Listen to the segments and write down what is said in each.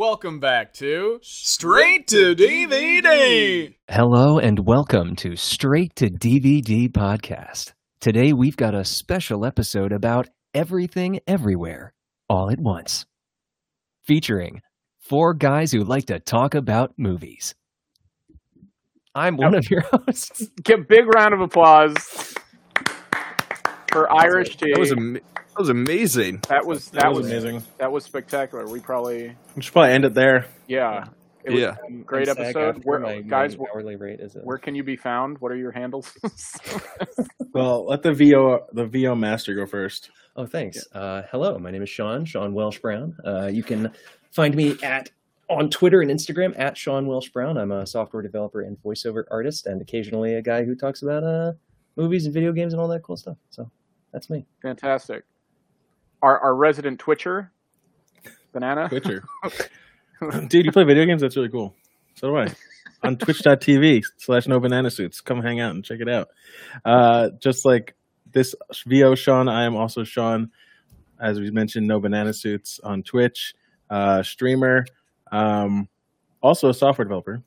Welcome back to Straight to DVD. Hello and welcome to Straight to DVD Podcast. Today we've got a special episode about everything everywhere all at once. Featuring four guys who like to talk about movies. I'm one of your hosts. Give big round of applause for Irish Tea. That was am- that was amazing. that was that, That was, was amazing. That was spectacular. We probably We should probably end it there. yeah. It was Yeah. a great SAG episode. Where, guys, hourly rate is it? where can you be found? What are your handles? Well, let the VO the VO master go first. Oh, thanks. Uh, hello, my name is Sean Sean Welsh Brown. Uh, you can find me at on Twitter and Instagram at Sean Welsh Brown. I'm a software developer and voiceover artist, and occasionally a guy who talks about uh, movies and video games and all that cool stuff. So that's me. Fantastic. Our our resident Twitcher, Banana. Twitcher. Dude, you play video games? That's really cool. So do I. On twitch.tv slash no banana suits. Come hang out and check it out. Uh, just like this VO Sean, I am also Sean, as we mentioned, no banana suits on Twitch, uh, streamer, um, also a software developer.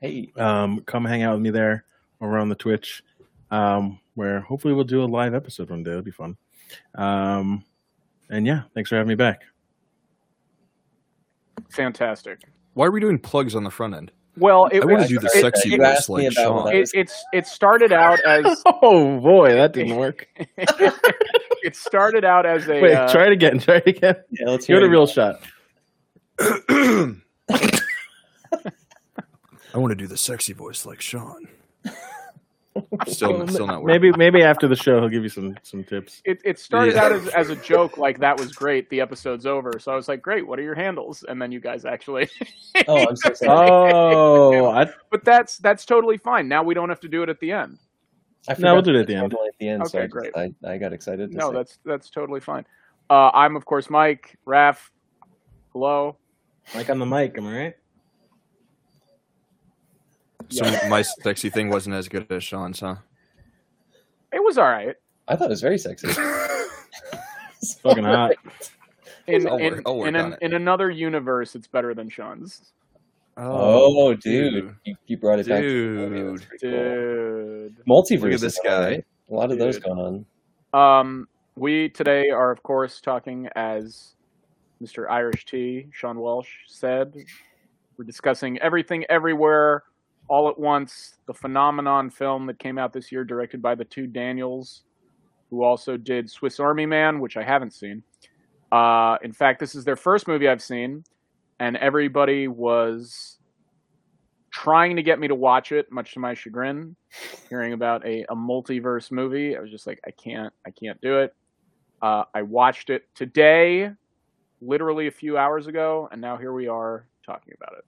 Hey, um, come hang out with me there over on the Twitch, um, where hopefully we'll do a live episode one day. It'll be fun. Um, and yeah, thanks for having me back. Fantastic. Why are we doing plugs on the front end? Well, it I want to do the it- sexy you voice like Sean. it, it's it started out as Oh boy, that didn't work. it started out as a Wait, uh, try it again. Try it again. yeah, let's Give hear it a real shot. I want to do the sexy voice like Sean. still, still not working. Maybe, maybe after the show, he'll give you some some tips. it, it started Yeah. out as, as a joke, like that was great. The episode's over, so I was like, "Great, what are your handles?" And then you guys actually, Oh, I'm so sorry. Oh, I, but that's that's totally fine. Now we don't have to do it at the end. I No, we'll do it at the end. schedule At the end, so Okay, I, just- great. I, I got excited. To No, say. that's that's totally fine. Uh, I'm of course Mike Raf. Hello. Mike on the mic. Am I right? So my sexy thing wasn't as good as Sean's, huh? It was all right. I thought it was very sexy. It's fucking hot. In I'll in, work- I'll work in, on an, it. in another universe, it's better than Sean's. Oh, dude, You, you brought it back. to the dude. That's pretty cool. Dude. Multiverse. Look at this guy. right? A lot of those Dude. going on. Um, we today are, of course, talking as Mr. Irish T. Sean Welsh said. We're discussing everything, everywhere, all at once. The phenomenon film that came out this year, directed by the two Daniels, who also did Swiss Army Man, which I haven't seen. Uh, in fact, this is their first movie I've seen, and everybody was trying to get me to watch it, much to my chagrin. Hearing about a, a multiverse movie, I was just like, I can't, I can't do it. Uh, I watched it today, literally a few hours ago, and now here we are talking about it.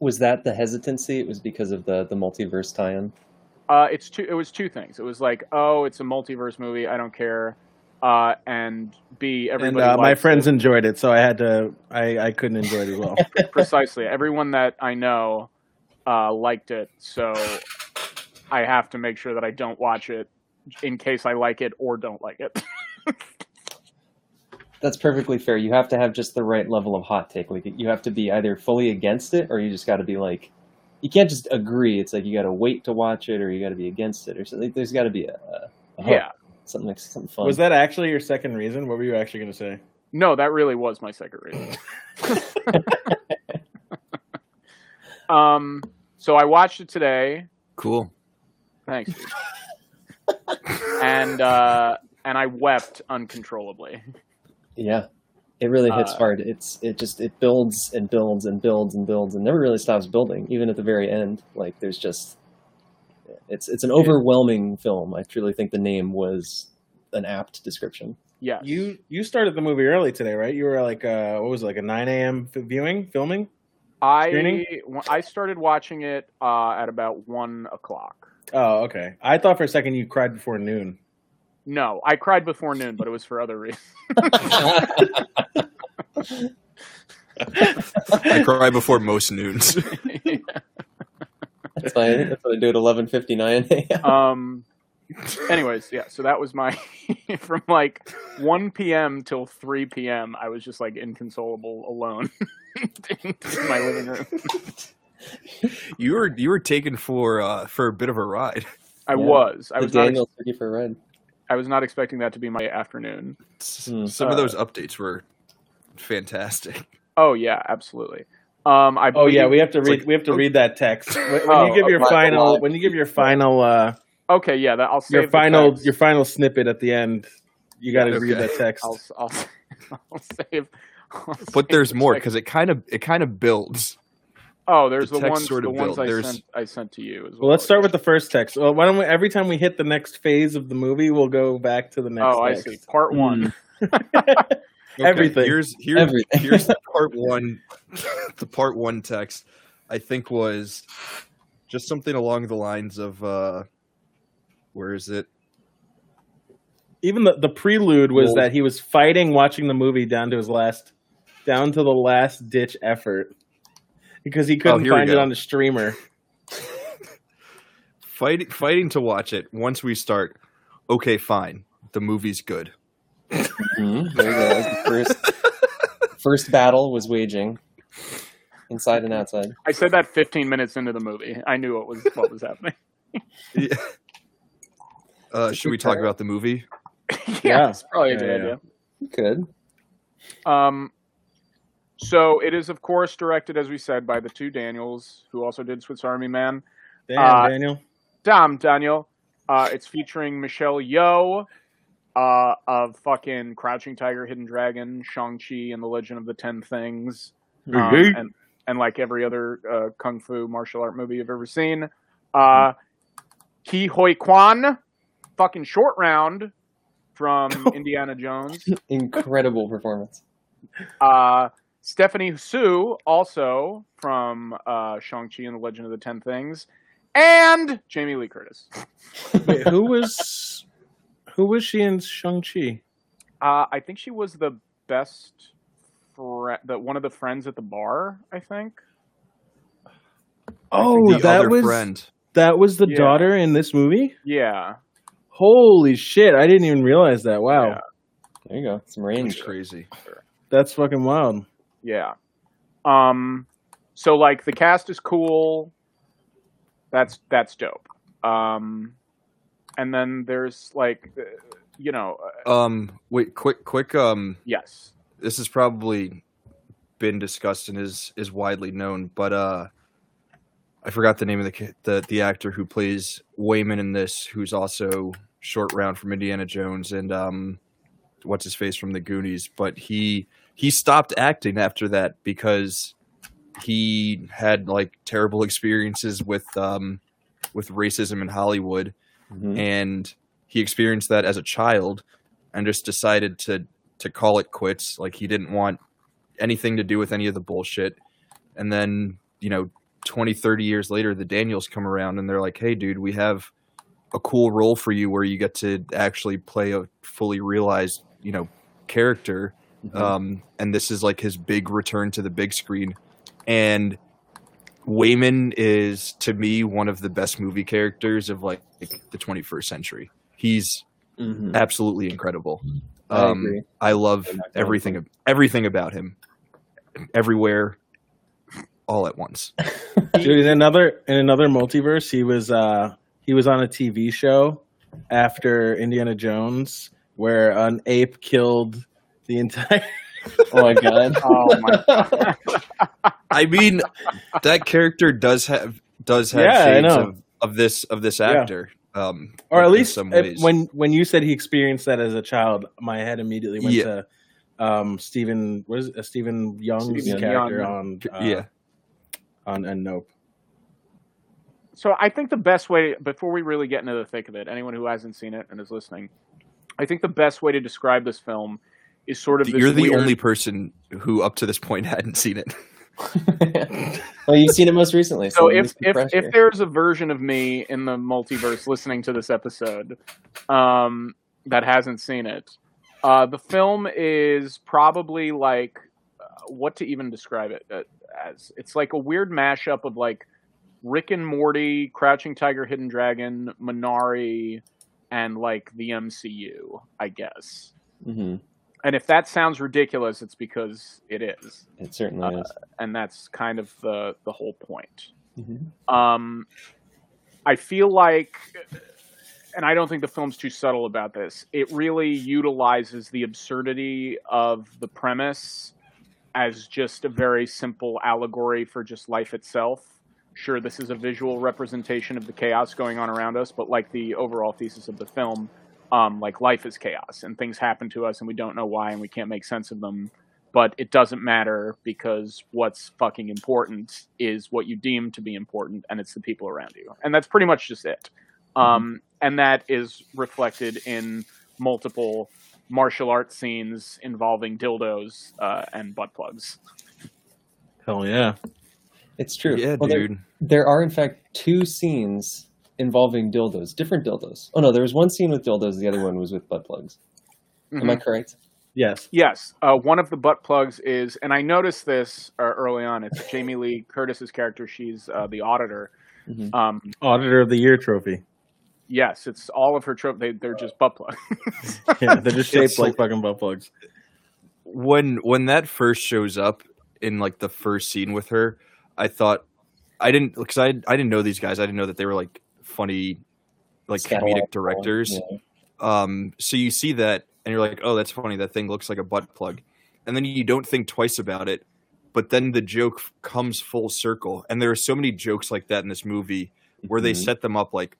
Was that the hesitancy? It was because of the the multiverse tie-in. Uh, it's two. It was two things. It was like, oh, it's a multiverse movie. I don't care. Uh, and B, And everybody. uh, my friends it. enjoyed it, so I had to. I I couldn't enjoy it as well. precisely. Everyone that I know uh, liked it, so I have to make sure that I don't watch it in case I like it or don't like it. That's perfectly fair. You have to have just the right level of hot take. Like you have to be either fully against it, or you just got to be like, you can't just agree. It's like you got to wait to watch it, or you got to be against it, or something. There's got to be a, a, a hook, yeah. something like something fun. Was that actually your second reason? What were you actually going to say? No, that really was my second reason. um, so I watched it today. Cool. Thanks. and uh, and I wept uncontrollably. Yeah, it really hits Uh, hard. It's it just it builds and builds and builds and builds and never really stops building. Even at the very end, like there's just it's it's an overwhelming film. I truly think the name was an apt description. Yeah, You you started the movie early today, right? You were like, uh, what was it, like a nine a.m. f- viewing, filming? I screening? I started watching it uh, at about one o'clock. Oh, okay. I thought for a second you cried before noon. No, I cried before noon, but it was for other reasons. I cry before most noons. That's why that's what I do at eleven fifty nine a.m. um. Anyways, yeah. So that was my from like 1 p.m. till 3 p.m. I was just like inconsolable alone in my living room. You were you were taken for uh, for a bit of a ride. I Yeah. was. I The was not. Daniel took you for a ride. I was not expecting that to be my afternoon. Some Uh, of those updates were fantastic. Oh yeah, absolutely. Um, I Oh yeah, we have to read. like- we have to read that text when, when Oh, you give your okay. final. When you give your final. uh Okay, yeah, that I'll save Your the final. text. Your final snippet at the end. You got to Okay. read that text. I'll, I'll, I'll save. I'll But save there's the more because it kind of it kind of builds. Oh, there's the the, ones. sort the of ones. I There's- sent. I sent to you as well. Well, let's start with the first text. Well, why don't we? Every time we hit the next phase of the movie, we'll go back to the next. Oh, I see. Part one. Everything. Here's here's Everything. here's the part one. the part one text, I think was just something along the lines of, uh where is it? Even the, the prelude was Well- that he was fighting watching the movie down to his last, down to the last ditch effort, because he couldn't Oh, find it on the streamer. Fighting fighting to watch it. Once we start, okay, fine. The movie's good. Mhm. There you go. That was the first first battle was waging inside and outside. I said that 15 minutes into the movie. I knew what was what was happening. Yeah. Uh, should we talk about the movie? yeah, Yeah. it's probably a good yeah, idea. You could. Um, so it is, of course, directed, as we said, by the two Daniels, who also did Swiss Army Man. Damn, Uh, Daniel. Damn, Daniel. Uh, it's featuring Michelle Yeoh uh, of fucking Crouching Tiger, Hidden Dragon, Shang-Chi, and The Legend of the Ten Rings. Um, Mhm. and, and like every other uh, kung fu martial art movie you've ever seen. Uh, Ke Huy Quan, fucking short round from Indiana Jones. Incredible performance. Uh, Stephanie Hsu, also from uh, Shang-Chi and the Legend of the Ten Rings. And Jamie Lee Curtis. Wait, who was, who was she in Shang Chi? Uh, I think she was the best, fri the one of the friends at the bar. I think. Oh, the that was friend. that was the Yeah. daughter in this movie. Yeah. Holy shit! I didn't even realize that. Wow, Yeah. There you go. Some It's range. crazy. that's fucking wild. Yeah. Um. So like the cast is cool. That's that's dope. Um, and then there's like, uh, you know, uh, Um, wait, quick, quick. Um, yes. this has probably been discussed and is is widely known, but uh, I forgot the name of the the the actor who plays Waymond in this, who's also short round from Indiana Jones and um, what's his face from the Goonies, but he he stopped acting after that because he had like terrible experiences with um with racism in Hollywood. Mhm. and he experienced that as a child and just decided to to call it quits. Like he didn't want anything to do with any of the bullshit. And then you know 20 30 years later the daniels come around and they're like hey dude we have a cool role for you where you get to actually play a fully realized you know character Mhm. um, and this is like his big return to the big screen. And Waymond is to me one of the best movie characters of like the 21st century. He's Mhm. absolutely incredible. I Um, agree. I love I'm everything everything about him. Everywhere, all at once. Dude, in another in another multiverse, he was uh he was on a TV show after Indiana Jones where an ape killed the entire Oh my god. Oh my. I mean, that character does have does have Yeah, shades of, of this of this Yeah. actor. Um, or at least some ways. when when you said he experienced that as a child, my head immediately went Yeah. to um Stephen what is it, uh, Steven Yeun's Stephen character Yeun. on uh, yeah. on and Nope. So I think the best way, before we really get into the thick of it, anyone who hasn't seen it and is listening, I think the best way to describe this film is sort of this You're the weird- only person who up to this point hadn't seen it. well, you've seen it most recently. So, So if if fresh if there's a version of me in the multiverse listening to this episode, um, that hasn't seen it, uh, the film is probably like uh, what to even describe it uh, as. It's like a weird mashup of like Rick and Morty, Crouching Tiger, Hidden Dragon, Minari, and like the MCU, I guess. hmm And if that sounds ridiculous, it's because it is, It certainly Uh, is. and that's kind of the the whole point. hmm Um, I feel like, and I don't think the film's too subtle about this. It really utilizes the absurdity of the premise as just a very simple allegory for just life itself. Sure, this is a visual representation of the chaos going on around us, but like the overall thesis of the film, um, like life is chaos and things happen to us and we don't know why and we can't make sense of them. But it doesn't matter because what's fucking important is what you deem to be important, and it's the people around you. And that's pretty much just it. Um, and that is reflected in multiple martial arts scenes involving dildos uh, and butt plugs. Hell yeah. It's true. Yeah, Well, there- dude. There are, in fact, two scenes involving dildos, different dildos. Oh no, there was one scene with dildos. The other one was with butt plugs. Am I Mhm. correct? Yes. Yes, uh, one of the butt plugs is, and I noticed this uh, early on. It's Jamie Lee Curtis's character. She's uh, the auditor. Mhm. Um, Auditor of the Year trophy. yes, it's all of her trope. They, they're just butt plugs. Yeah, they're just shaped It's like fucking butt plugs. when when that first shows up in like the first scene with her, I thought I didn't because I I didn't know these guys. I didn't know that they were like funny, like comedic directors. yeah. Um, so you see that and you're like, oh, that's funny. That thing looks like a butt plug, and then you don't think twice about it. But then the joke comes full circle, and there are so many jokes like that in this movie where they Mhm. set them up like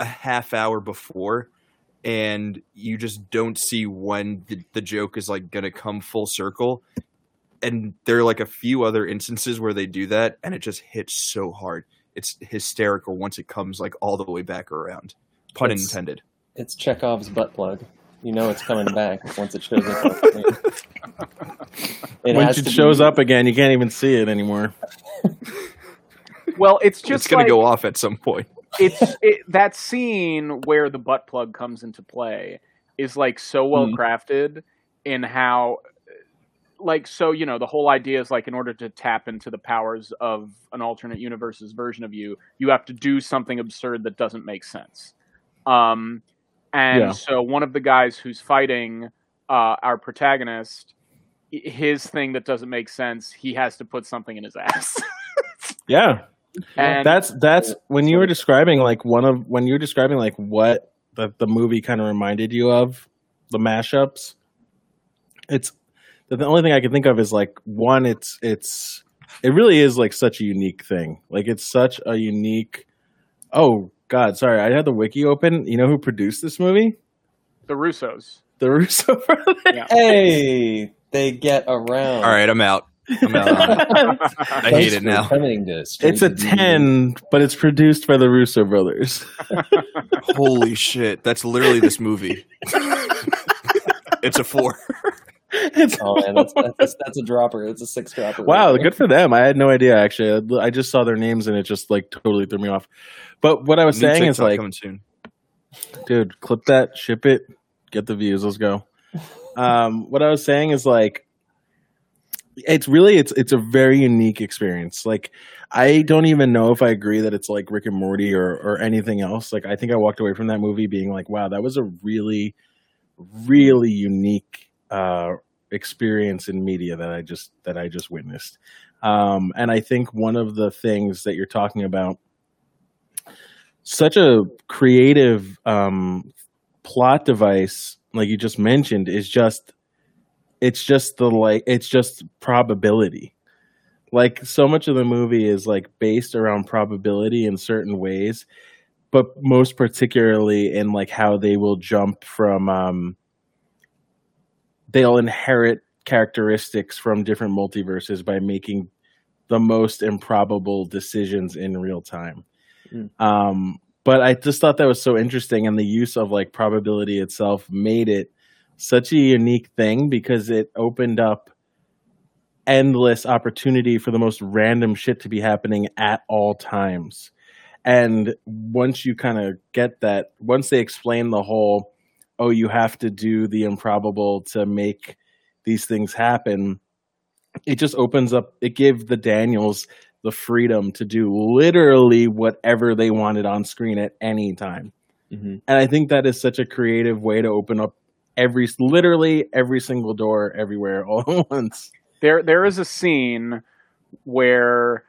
a half hour before and you just don't see when the, the joke is like gonna come full circle and there are like a few other instances where they do that and it just hits so hard it's hysterical once it comes like all the way back around pun It's- intended It's Chekhov's butt plug. You know it's coming back once it shows up. It Once it shows be- up again, you can't even see it anymore. well, it's just it's gonna go off at some point it's it, that scene where the butt plug comes into play is like so well Mhm. crafted in how like so you know the whole idea is like in order to tap into the powers of an alternate universe's version of you you have to do something absurd that doesn't make sense um and Yeah. so one of the guys who's fighting uh our protagonist his thing that doesn't make sense he has to put something in his ass Yeah, and that's that's when you were describing like one of when you were describing like what the the movie kind of reminded you of the mashups. It's the, the only thing I can think of is like one. It's it's it really is like such a unique thing. Like it's such a unique. Oh God, sorry, I had the wiki open. You know who produced this movie? the russos The Russo brothers. yeah Hey, they get around. all right i'm out i'm out i hate it now Coming It's a ten, but it's produced by the Russo brothers. holy shit that's literally this movie it's a four It's Oh man, that's, that's that's a dropper. It's a six dropper. Wow, right good for them. I had no idea actually. I I just saw their names and it just like totally threw me off. But what I was New saying is like, coming soon dude, clip that, ship it, get the views. Let's go. Um, what I was saying is like, it's really it's it's a very unique experience. Like, I don't even know if I agree that it's like Rick and Morty or or anything else. Like, I think I walked away from that movie being like, wow, that was a really, really unique uh, experience in media that I just that I just witnessed. Um, and I think one of the things that you're talking about such a creative um, plot device, like you just mentioned, is just it's just the like it's just probability. Like so much of the movie is like based around probability in certain ways, but most particularly in like how they will jump from um they'll inherit characteristics from different multiverses by making the most improbable decisions in real time. Mm. Um, but I just thought that was so interesting, and the use of like probability itself made it such a unique thing because it opened up endless opportunity for the most random shit to be happening at all times. And once you kind of get that, once they explain the whole, oh, you have to do the improbable to make these things happen, it just opens up, it gave the Daniels the freedom to do literally whatever they wanted on screen at any time. Mhm. and I think that is such a creative way to open up every literally every single door everywhere all at once. There, there is a scene where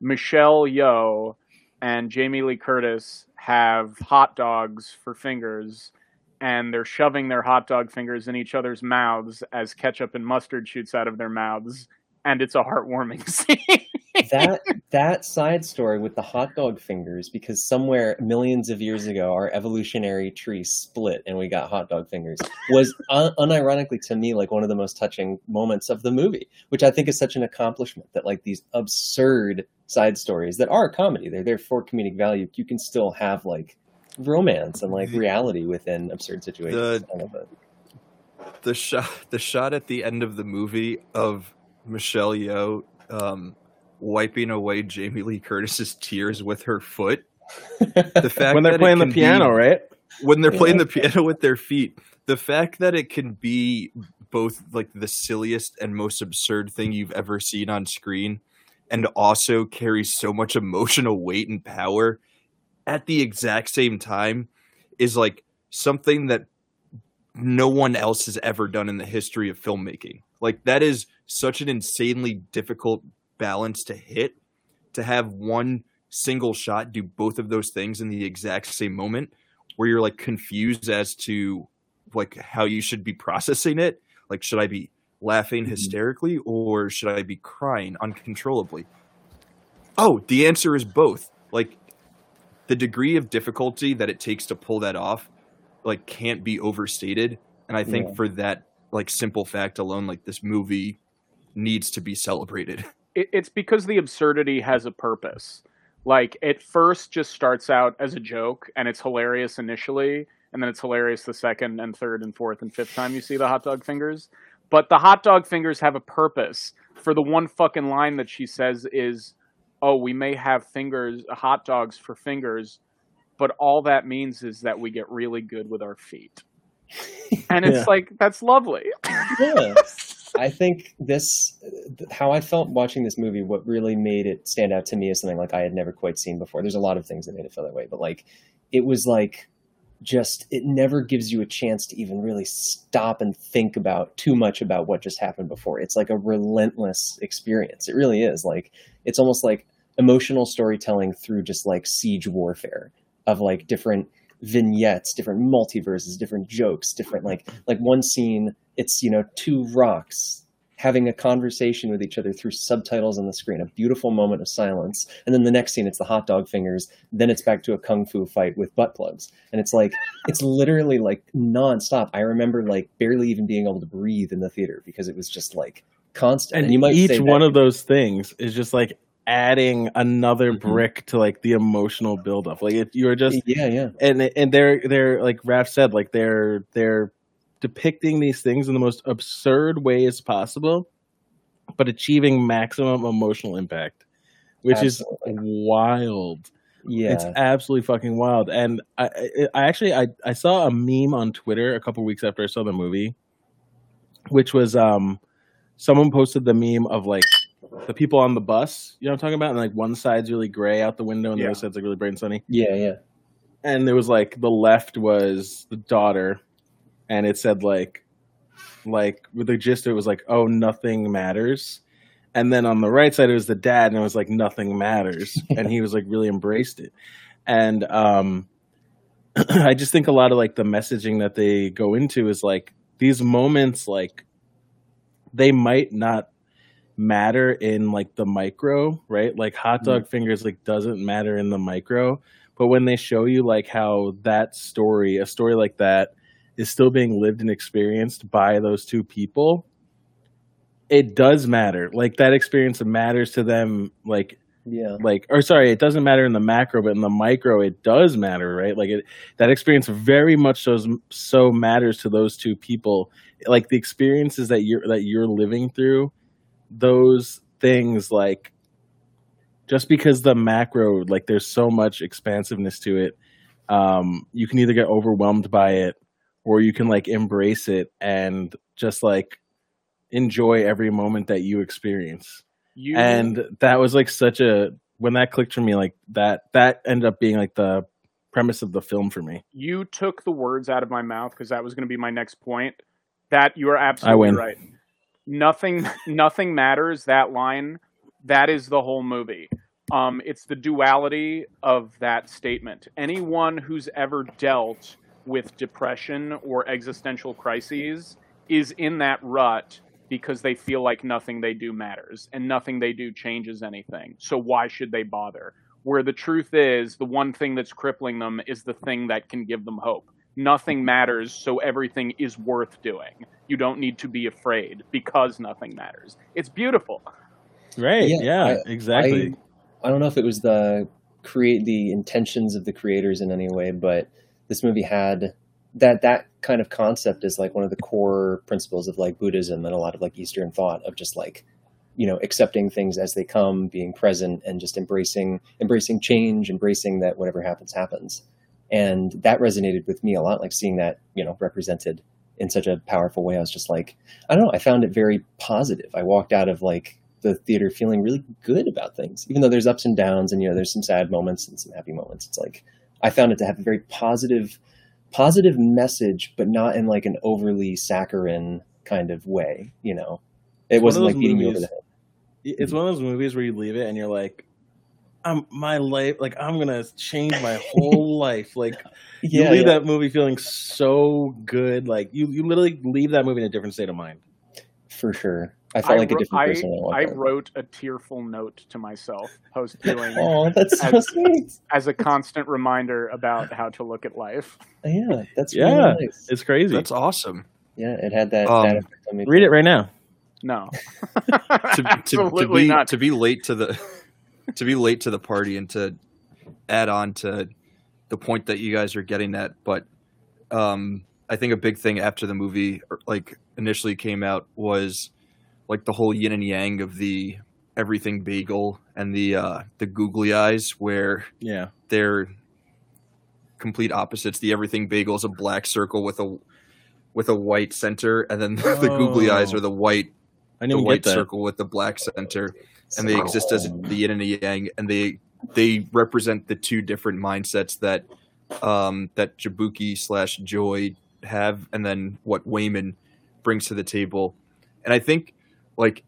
Michelle Yeoh and Jamie Lee Curtis have hot dogs for fingers, and they're shoving their hot dog fingers in each other's mouths as ketchup and mustard shoots out of their mouths, and it's a heartwarming scene. that that side story with the hot dog fingers because somewhere millions of years ago our evolutionary tree split and we got hot dog fingers was un- unironically to me like one of the most touching moments of the movie which i think is such an accomplishment that like these absurd side stories that are comedy they're there for comedic value you can still have like romance and like The- reality within absurd situations The- I love it. the shot the shot at the end of the movie of Michelle Yeoh um, wiping away Jamie Lee Curtis's tears with her foot. The fact when they're that playing the can be- piano, right? when they're playing the piano with their feet, the fact that it can be both like the silliest and most absurd thing you've ever seen on screen and also carries so much emotional weight and power at the exact same time is like something that no one else has ever done in the history of filmmaking. Like that is such an insanely difficult balance to hit to have one single shot do both of those things in the exact same moment where you're like confused as to like how you should be processing it like should i be laughing Mhm. hysterically or should i be crying uncontrollably oh the answer is both like the degree of difficulty that it takes to pull that off like can't be overstated and i think Yeah. for that like simple fact alone like this movie needs to be celebrated it's because the absurdity has a purpose. Like it first just starts out as a joke and it's hilarious initially, and then it's hilarious the second and third and fourth and fifth time you see the hot dog fingers. But the hot dog fingers have a purpose. For the one fucking line that she says is, "Oh, we may have fingers, hot dogs for fingers, but all that means is that we get really good with our feet." And it's Yeah. like that's lovely. yeah. I think this, how I felt watching this movie, what really made it stand out to me is something like I had never quite seen before. There's a lot of things that made it feel that way, but like it was like just, it never gives you a chance to even really stop and think about too much about what just happened before. It's like a relentless experience. It really is. Like, it's almost like emotional storytelling through just like siege warfare of like different vignettes, different multiverses, different jokes, different like like one scene, it's you know two rocks having a conversation with each other through subtitles on the screen, a beautiful moment of silence, and then the next scene it's the hot dog fingers, then it's back to a kung fu fight with butt plugs, and it's like it's literally like nonstop. I remember like barely even being able to breathe in the theater because it was just like constant. And, you might each one of those things is just like adding another Mhm. brick to like the emotional buildup. Like if you're just yeah, yeah. and and they're they're like Raf said, like they're they're depicting these things in the most absurd ways possible, but achieving maximum emotional impact, which Absolutely. is wild. Yeah. It's absolutely fucking wild. And I, I I actually I, I saw a meme on Twitter a couple weeks after I saw the movie, which was um someone posted the meme of like the people on the bus, you know what I'm talking about? And like one side's really gray out the window and the other side's like really bright and sunny. yeah, yeah. And there was like the left was the daughter and it said like like with the gist of it was like, oh nothing matters. And then on the right side it was the dad and it was like nothing matters. and he was like really embraced it. And um I just think a lot of like the messaging that they go into is like these moments like they might not matter in like the micro, right? Like hot mm-hmm. dog fingers like doesn't matter in the micro, but when they show you like how that story, a story like that is still being lived and experienced by those two people, it does matter. Like that experience matters to them like Yeah. like or sorry it doesn't matter in the macro but in the micro it does matter right like it that experience very much so so matters to those two people like the experiences that you're that you're living through those things like just because the macro like there's so much expansiveness to it um you can either get overwhelmed by it or you can like embrace it and just like enjoy every moment that you experience You and that was like such a when that clicked for me like that that ended up being like the premise of the film for me. You took the words out of my mouth because that was going to be my next point. That you are absolutely right. Nothing, nothing matters. That line, that is the whole movie. Um, it's the duality of that statement. Anyone who's ever dealt with depression or existential crises is in that rut because they feel like nothing they do matters and nothing they do changes anything. So why should they bother? Where the truth is, the one thing that's crippling them is the thing that can give them hope. Nothing matters, so everything is worth doing. You don't need to be afraid because nothing matters. It's beautiful. Right? Yeah, Yeah, I- exactly. I don't know if it was the create the intentions of the creators in any way, but this movie had that that kind of concept is like one of the core principles of like Buddhism and a lot of like Eastern thought of just like you know accepting things as they come, being present, and just embracing embracing change, embracing that whatever happens happens. And that resonated with me a lot, like seeing that you know represented in such a powerful way. I was just like, I don't know, I found it very positive. I walked out of like the theater feeling really good about things, even though there's ups and downs and you know there's some sad moments and some happy moments. It's like I found it to have a very positive, positive message, but not in like an overly saccharine kind of way. You know, it It's wasn't like beating you over the head. It's mm-hmm. one of those movies where you leave it and you're like, I'm my life like I'm gonna change my whole life. Like you leave yeah. that movie feeling so good. Like you, you literally leave that movie in a different state of mind. for sure. I felt like a different person. I, I wrote a tearful note to myself post viewing Oh, that's so as- sweet. as a constant reminder about how to look at life. Yeah, that's Yeah. really nice. It's crazy. That's awesome. Yeah, it had that. Um, that effect on me. Read it right now. No, to, to, to absolutely be not. to be late to the to be late to the party and to add on to the point that you guys are getting at but um i think a big thing after the movie like initially came out was like the whole yin and yang of the everything bagel and the uh the googly eyes where Yeah. they're complete opposites the everything bagel is a black circle with a with a white center and then the googly eyes Oh. are the white I the white circle with the black center, and they exist as the yin and the yang, and they they represent the two different mindsets that um, that Jabuki slash Joy have, and then what Waymond brings to the table. And I think like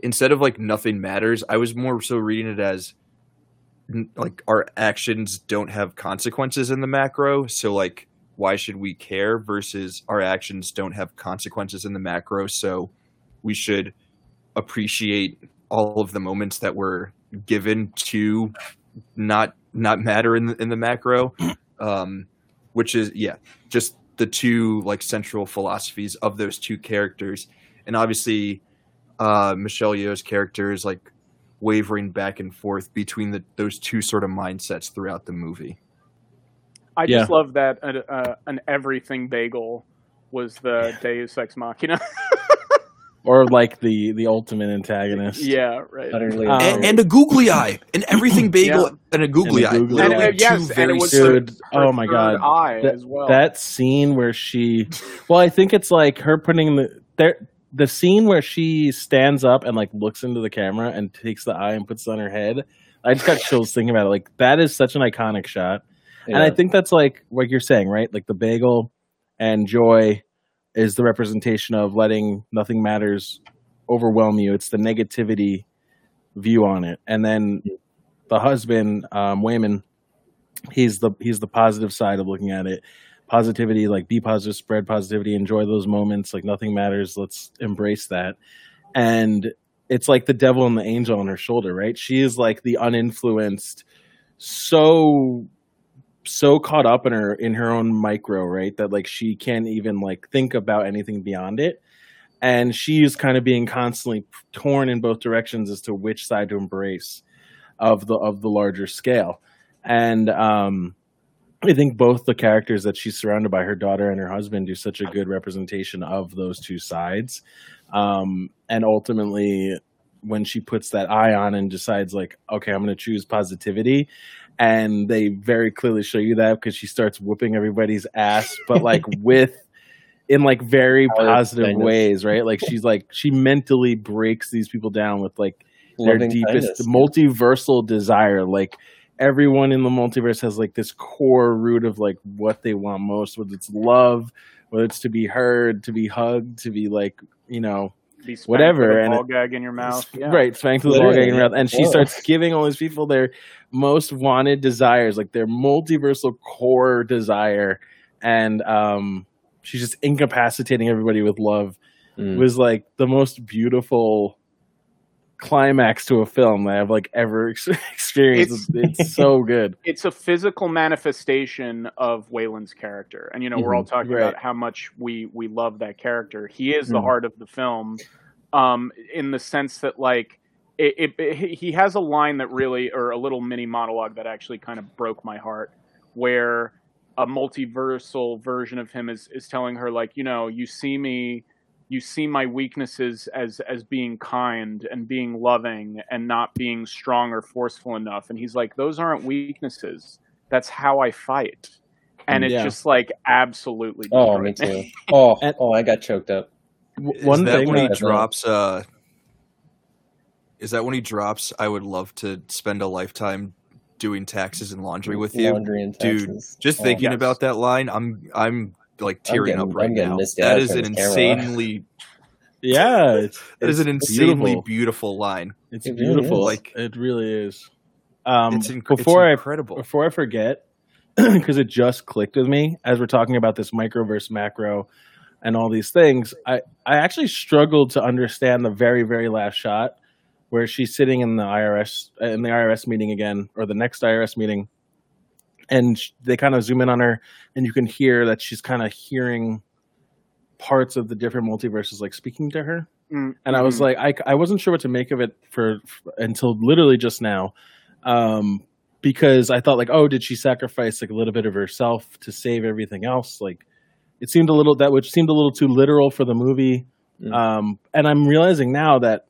instead of like nothing matters, I was more so reading it as like our actions don't have consequences in the macro, so like why should we care versus our actions don't have consequences in the macro, so we should appreciate all of the moments that were given to not not matter in the, in the macro um which is yeah just the two like central philosophies of those two characters and obviously uh Michelle Yeoh's character is like wavering back and forth between the those two sort of mindsets throughout the movie I Yeah. just love that uh, uh, an everything bagel was the Deus Ex Machina. Or like the the ultimate antagonist. yeah, right. Utterly Um, and, and a googly eye and everything bagel Yeah. and a googly And a eye googly And, Literally uh, eye. two yes, and it very was Dude, her oh my god. eye That- as well. That scene where she well, I think it's like her putting the there the scene where she stands up and like looks into the camera and takes the eye and puts it on her head. I just got chills thinking about it. Like that is such an iconic shot. And I think that's like what you're saying, right? Like the bagel and joy is the representation of letting nothing matters overwhelm you. It's the negativity view on it. And then the husband, um, Waymond, he's the he's the positive side of looking at it. Positivity, like be positive, spread positivity, enjoy those moments, like nothing matters. Let's embrace that. And it's like the devil and the angel on her shoulder, right? She is like the uninfluenced, so so caught up in her in her own micro, right? That like she can't even like think about anything beyond it. And she is kind of being constantly torn in both directions as to which side to embrace of the of the larger scale. And um I think both the characters that she's surrounded by, her daughter and her husband, do such a good representation of those two sides. Um, and ultimately, when she puts that eye on and decides, like, okay, I'm going to choose positivity, and they very clearly show you that because she starts whooping everybody's ass, but like with in like very oh, Power, positive ways, right? Like she's like she mentally breaks these people down with like their Loving deepest kindness. multiversal desire like everyone in the multiverse has like this core root of like what they want most, whether it's love, whether it's to be heard, to be hugged, to be like you know Whatever, with and ball it- gag in your mouth. Yeah. right spanked with a ball gag in her mouth, and she yeah. starts giving all these people their most wanted desires, like their multiversal core desire, and um, she's just incapacitating everybody with love. Mm. Was like the most beautiful climax to a film that I've like ever ex- experienced. It's, it's so good. it's a physical manifestation of Wayland's character, and you know we're all talking Mm-hmm. Right. about how much we we love that character. He is the Mhm. heart of the film, um, in the sense that like it, it, it- he has a line that really, or a little mini monologue that actually kind of broke my heart, where a multiversal version of him is is telling her like you know you see me you see my weaknesses as as being kind and being loving and not being strong or forceful enough and he's like those aren't weaknesses that's how i fight and it's Yeah. just like absolutely Oh, me too. Oh, And- oh, I got choked up. Is One that thing when he that- drops? Uh, is that when he drops? I would love to spend a lifetime doing taxes and laundry with you, Laundry and dude. Just Oh. thinking Yes. about that line, I'm I'm like tearing getting- up right now. misty That eyes is from an insanely yeah, it's, that is an insanely beautiful. beautiful line. It's It beautiful. is. Like it really is. Um, It's, inc- before it's I before I forget, because it just clicked with me as we're talking about this micro versus macro and all these things. I I actually struggled to understand the very very last shot where she's sitting in the IRS in the IRS meeting again or the next IRS meeting, and they kind of zoom in on her, and you can hear that she's kind of hearing parts of the different multiverses like speaking to her Mm, and I was mhm. like, I, I wasn't sure what to make of it for, for until literally just now, um, because I thought like, oh, did she sacrifice like a little bit of herself to save everything else? Like, it seemed a little that which seemed a little too literal for the movie, Mm. um, and I'm realizing now that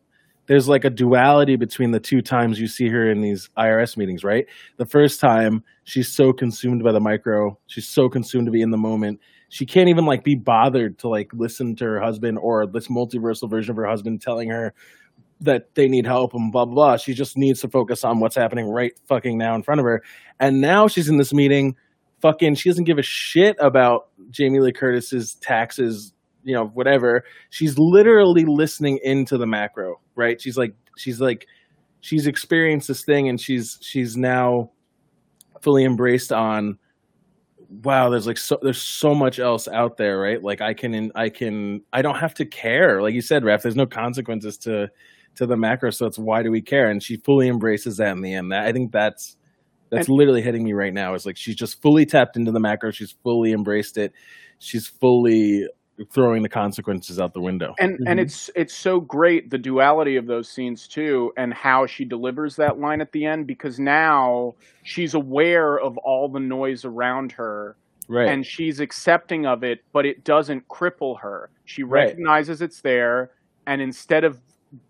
there's like a duality between the two times you see her in these IRS meetings. Right, the first time she's so consumed by the micro, she's so consumed to be in the moment she can't even like be bothered to like listen to her husband or this multiversal version of her husband telling her that they need help and blah blah blah. She just needs to focus on what's happening right fucking now in front of her. And now she's in this meeting, fucking she doesn't give a shit about Jamie Lee Curtis's taxes, you know, whatever. She's literally listening into the macro, right? She's like she's like she's experienced this thing and she's she's now fully embraced on wow there's like so there's so much else out there right? Like i can i can i don't have to care. Like you said ref there's no consequences to to the macro so it's why do we care? And she fully embraces that in the end. That i think that's that's literally hitting me right now is like she's just fully tapped into the macro. She's fully embraced it. She's fully throwing the consequences out the window. And and Mhm. it's it's so great the duality of those scenes too and how she delivers that line at the end because now she's aware of all the noise around her right. and she's accepting of it but it doesn't cripple her. She Right. recognizes it's there and instead of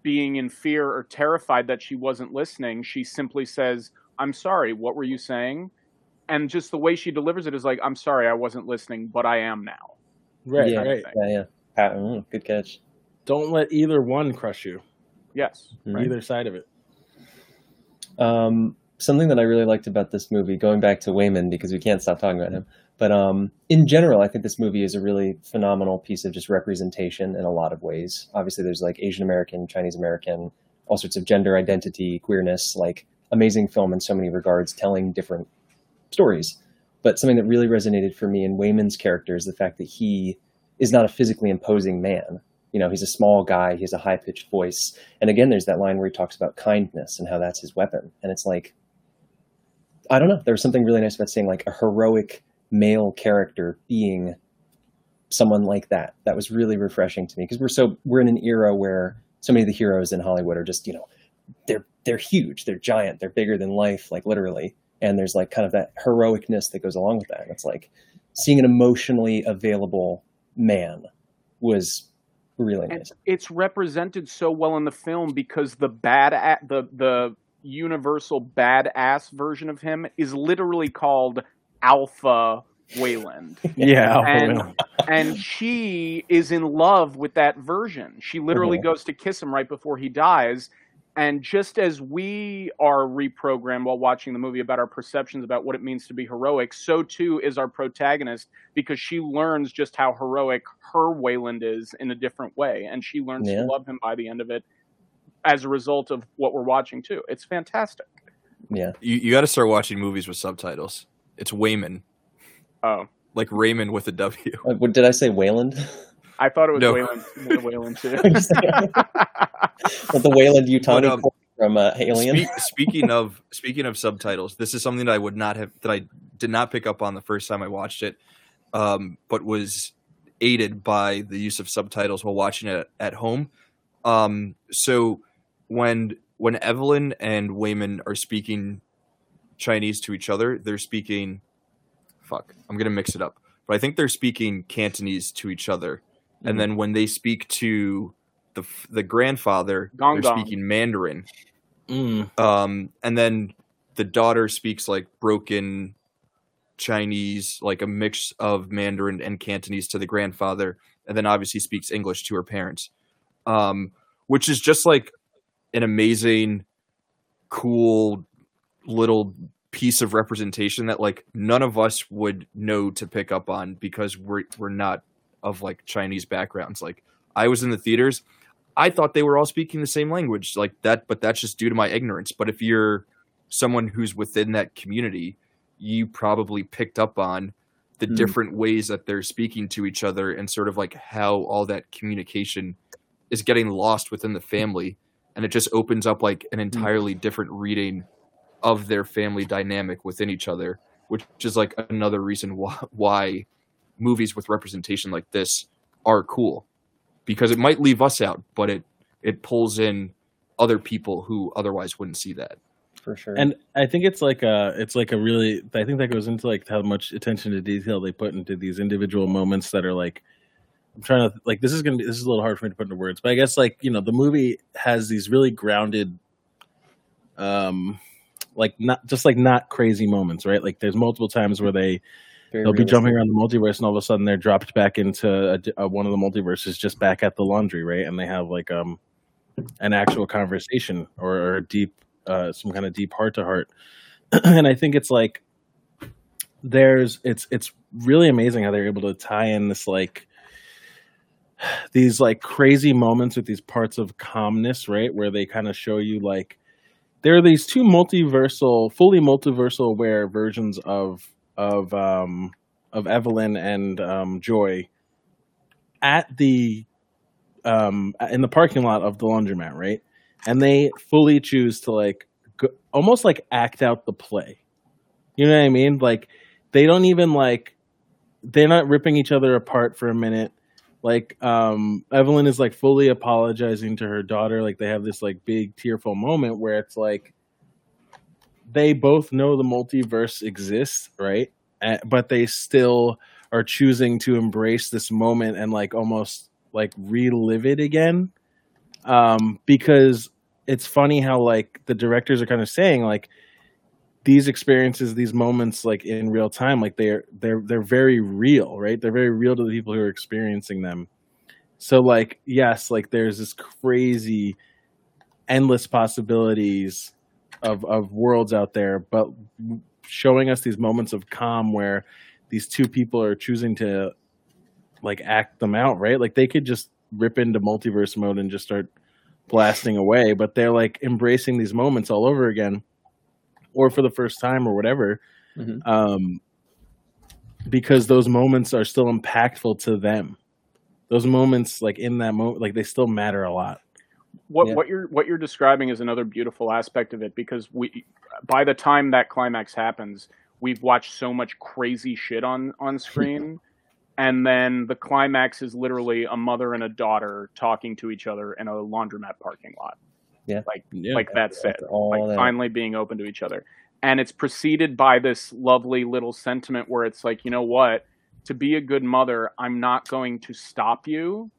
being in fear or terrified that she wasn't listening she simply says i'm sorry what were you saying? And just the way she delivers it is like i'm sorry i wasn't listening but i am now right yeah, right yeah, yeah. Pat, mm, good catch. don't let either one crush you yes Right. either side of it Um, something that I really liked about this movie, going back to Waymond because we can't stop talking about him, but um, in general, I think this movie is a really phenomenal piece of just representation in a lot of ways. Obviously, there's like Asian American, Chinese American, all sorts of gender identity, queerness, like amazing film in so many regards, telling different stories. But something that really resonated for me in Waymond's character is the fact that he is not a physically imposing man. You know, he's a small guy, he has a high pitched voice. And again, there's that line where he talks about kindness and how that's his weapon. And it's like, I don't know, there was something really nice about seeing like a heroic male character being someone like that. That was really refreshing to me because we're so, we're in an era where so many of the heroes in Hollywood are just, you know, they're, they're huge, they're giant, they're bigger than life, like literally. And there's like kind of that heroicness that goes along with that. And it's like seeing an emotionally available man was really and nice. it's represented so well in the film because the bad a- the the universal badass version of him is literally called Alpha Wayland. yeah and and she is in love with that version. She literally Mhm. goes to kiss him right before he dies And just as we are reprogrammed while watching the movie about our perceptions about what it means to be heroic, so too is our protagonist because she learns just how heroic her Wayland is in a different way. And she learns Yeah. to love him by the end of it as a result of what we're watching too. It's fantastic. Yeah. You you got to start watching movies with subtitles. It's Waymond, Oh, like Raymond with a W. Uh, what did I say? Wayland? I thought it was No. Wayland, Wayland too. The Weyland-Yutani um, from uh, Alien. Speak, speaking of speaking of subtitles, this is something that I would not have that I did not pick up on the first time I watched it, um, but was aided by the use of subtitles while watching it at home. Um, so when when Evelyn and Waymond are speaking Chinese to each other, they're speaking. Fuck, I'm gonna mix it up, but I think they're speaking Cantonese to each other, and then when they speak to the the grandfather, Gong they're gong. speaking Mandarin Mm. um and then the daughter speaks like broken chinese like a mix of mandarin and cantonese to the grandfather and then obviously speaks english to her parents um which is just like an amazing cool little piece of representation that like none of us would know to pick up on because we're we're not of like chinese backgrounds like i was in the theaters I thought they were all speaking the same language like that, but that's just due to my ignorance. But if you're someone who's within that community, you probably picked up on the Hmm. different ways that they're speaking to each other and sort of like how all that communication is getting lost within the family. And it just opens up like an entirely different reading of their family dynamic within each other, which is like another reason why, why movies with representation like this are cool because it might leave us out, but it it pulls in other people who otherwise wouldn't see that. for sure. And I think it's like a it's like a really I think that goes into like how much attention to detail they put into these individual moments that are like I'm trying to like this is gonna be this is a little hard for me to put into words, but I guess like you know the movie has these really grounded, um, like not just like not crazy moments, right? Like there's multiple times where they Very they'll be jumping around the multiverse and all of a sudden they're dropped back into a uh, one of the multiverses just back at the laundry right? And they have like um an actual conversation or, or a deep uh some kind of deep heart to heart. And i think it's like there's it's it's really amazing how they're able to tie in this like these like crazy moments with these parts of calmness right? Where they kind of show you like there are these two multiversal fully multiversal aware versions of of um of Evelyn and um Joy at the um in the parking lot of the laundromat, right? And they fully choose to like go, almost like act out the play. You know what I mean? Like they don't even like they're not ripping each other apart for a minute. Like um Evelyn is like fully apologizing to her daughter like they have this like big tearful moment where it's like they both know the multiverse exists, right? But they still are choosing to embrace this moment and like almost like relive it again. Um, because it's funny how like the directors are kind of saying like these experiences, these moments, like in real time, like they're they're they're very real, right? They're very real to the people who are experiencing them. So like yes, like there's this crazy, endless possibilities of of worlds out there, but showing us these moments of calm where these two people are choosing to like act them out, right? Like they could just rip into multiverse mode and just start blasting away, but they're like embracing these moments all over again, or for the first time, or whatever. Mhm. Um, because those moments are still impactful to them. Those moments, like in that moment, like they still matter a lot. What Yeah. what you're what you're describing is another beautiful aspect of it because we by the time that climax happens we've watched so much crazy shit on on screen and then the climax is literally a mother and a daughter talking to each other in a laundromat parking lot Yeah. like that's it After all like that. finally being open to each other and it's preceded by this lovely little sentiment where it's like you know what to be a good mother i'm not going to stop you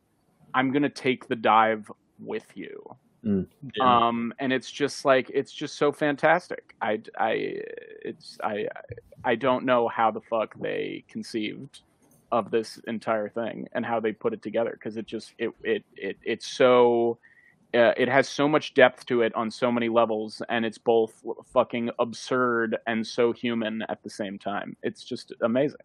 i'm going to take the dive with you Mm. Yeah. um and it's just like it's just so fantastic i i it's i i don't know how the fuck they conceived of this entire thing and how they put it together because it just it it, it it's so uh, it has so much depth to it on so many levels, and it's both fucking absurd and so human at the same time. It's just amazing.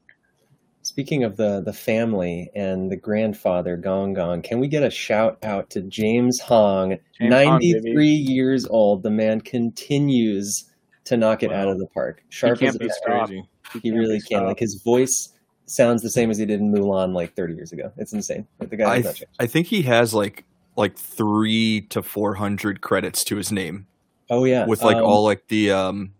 Speaking of the the family and the grandfather Gong Gong, can we get a shout out to James Hong, James 93 baby. years old. The man continues to knock it out of the park. Sharp can't as a be That's crazy. He can't really can. Like his voice sounds the same as he did in Mulan like 30 years ago. It's insane. Like the guy I has not changed. I think he has like like three to four hundred credits to his name Oh yeah, with like Um, all like the um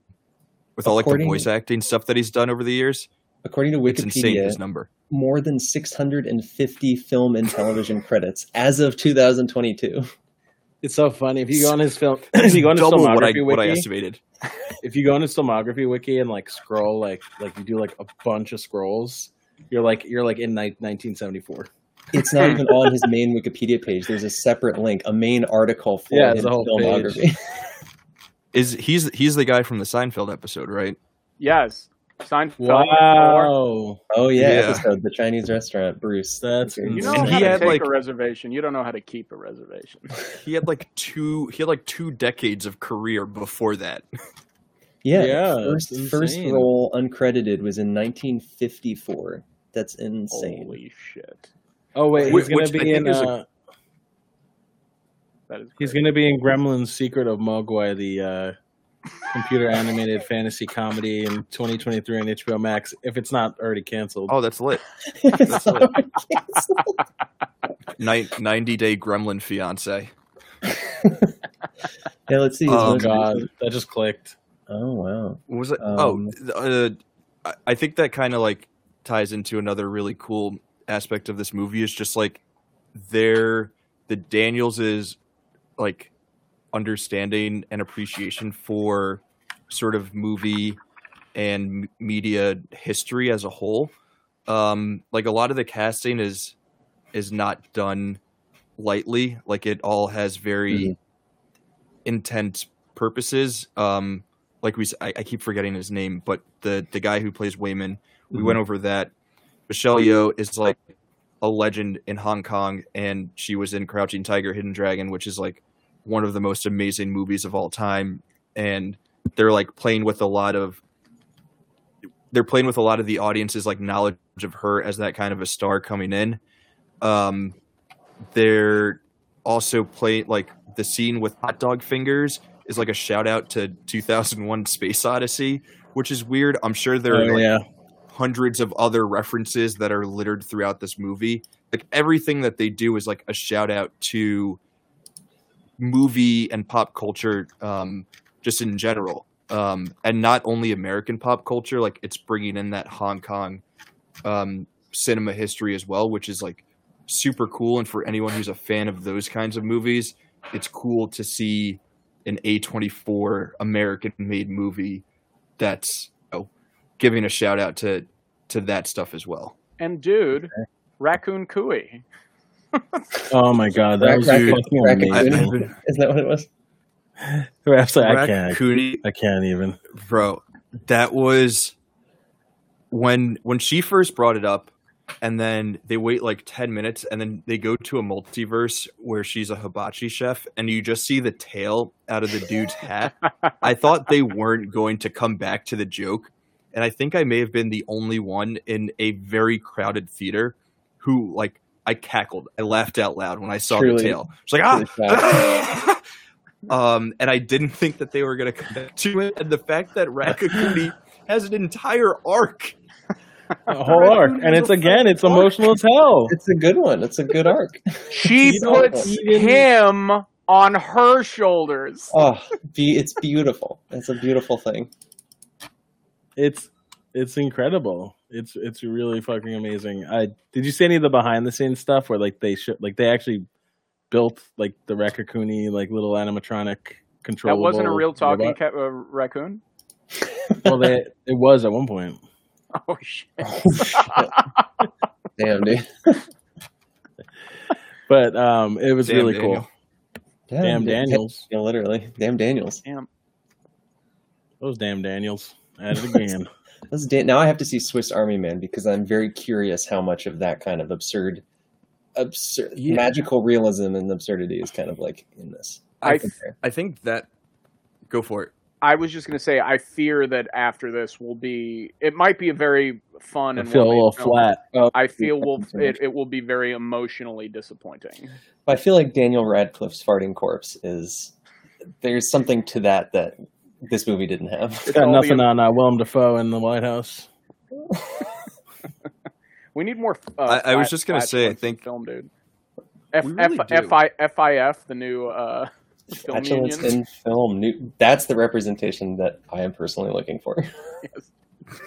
with all like the voice acting stuff that he's done over the years. According to It's insane Wikipedia, his number. more than 650 film and television credits as of 2022. It's so funny if you go on his film. if you go on his Double what I filmography what I estimated. if you go on his filmography wiki and like scroll like like you do like a bunch of scrolls, you're like you're like in ni- 1974. It's not even on his main Wikipedia page. There's a separate link, a main article for Yeah, it's his a whole filmography. Is he's he's the guy from the Seinfeld episode, right? Yes, Seinfeld. Wow, Oh yeah, Yeah. episode the Chinese restaurant, Bruce. That's Okay. You know And how he to had, take like- a reservation. You don't know how to keep a reservation. He had like two he had like two decades of career before that. Yeah, Yeah, first first role uncredited was in 1954. That's insane. Holy shit! Oh wait, he's gonna which be in. is a- Uh, That is. he's gonna be in Gremlins: Secret of Mogwai, the uh, computer animated fantasy comedy in 2023 on HBO Max. If it's not already canceled. Oh, that's lit. It's lit. not- 90 day gremlin fiance. yeah, let's see. his Oh, god, that just clicked. Oh wow. What was it? Um, oh, uh, I- I think that kind of like ties into another really cool aspect of this movie is just like their the Daniels is like understanding and appreciation for sort of movie and m- media history as a whole. Um, like a lot of the casting is is not done lightly. Like it all has very Mhm. intense purposes. Um, like we, I keep forgetting his name, but the the guy who plays Waymond, we went over that. Michelle Yeoh is like a legend in Hong Kong, and she was in Crouching Tiger, Hidden Dragon, which is like one of the most amazing movies of all time. And they're like playing with a lot of they're playing with a lot of the audience's like knowledge of her as that kind of a star coming in. Um, they're also playing like the scene with hot dog fingers is like a shout out to 2001 Space Odyssey, which is weird. I'm sure there are Oh like hundreds of other references that are littered throughout this movie. Like everything that they do is like a shout out to movie and pop culture, um, just in general, um, and not only American pop culture. Like it's bringing in that Hong Kong um, cinema history as well, which is like super cool. And for anyone who's a fan of those kinds of movies, it's cool to see an A24 American made movie that's you know, giving a shout out to to that stuff as well. And dude, Racacoonie. Oh my god, that Rack- was Rack- fucking Rack- amazing. Isn't that what it was? Absolutely, I can't. Raccoon, I can't even. bro, that was when when she first brought it up, and then they wait like ten minutes, and then they go to a multiverse where she's a hibachi chef, and you just see the tail out of the dude's hat. I thought they weren't going to come back to the joke, and I think I may have been the only one in a very crowded theater who like I cackled, I laughed out loud when I saw Truly- the tail. It's like ah. truly um, and I didn't think that they were going to come back to it, and the fact that Racacoonie has an entire arc. A whole arc, and it's again, it's emotional as hell. It's a good one. It's a good arc. She puts him on her shoulders. Oh, be, it's beautiful. It's a beautiful thing. It's it's incredible. It's it's really fucking amazing. I did you see any of the behind the scenes stuff where like they should like they actually built like the Racacoonie like little animatronic control. That wasn't a real talking ca- uh, raccoon. well, they, it was at one point. Oh shit! Damn, dude. But um, it was Damn, really Daniel. cool. Damn Daniels, Yeah, literally. Damn Daniels. Damn. those damn Daniels at it again. This is Dan- now I have to see Swiss Army Man because I'm very curious how much of that kind of absurd absurd Yeah. magical realism and absurdity is kind of like in this. I I think. I think that go for it. I was just gonna say, I fear that after this will be. It might be a very fun I and feel a little film. flat. Oh, I feel will it, it will be very emotionally disappointing. I feel like Daniel Radcliffe's farting corpse is there's something to that that this movie didn't have. It's got nothing on uh, Willem Dafoe in the Lighthouse. We need more. Uh, I- I was just gonna say, I think- film, dude. F, We F, really do. F, I, FIF, the new uh, film Flatulence union. in film. New, that's the representation that I am personally looking for. Yes.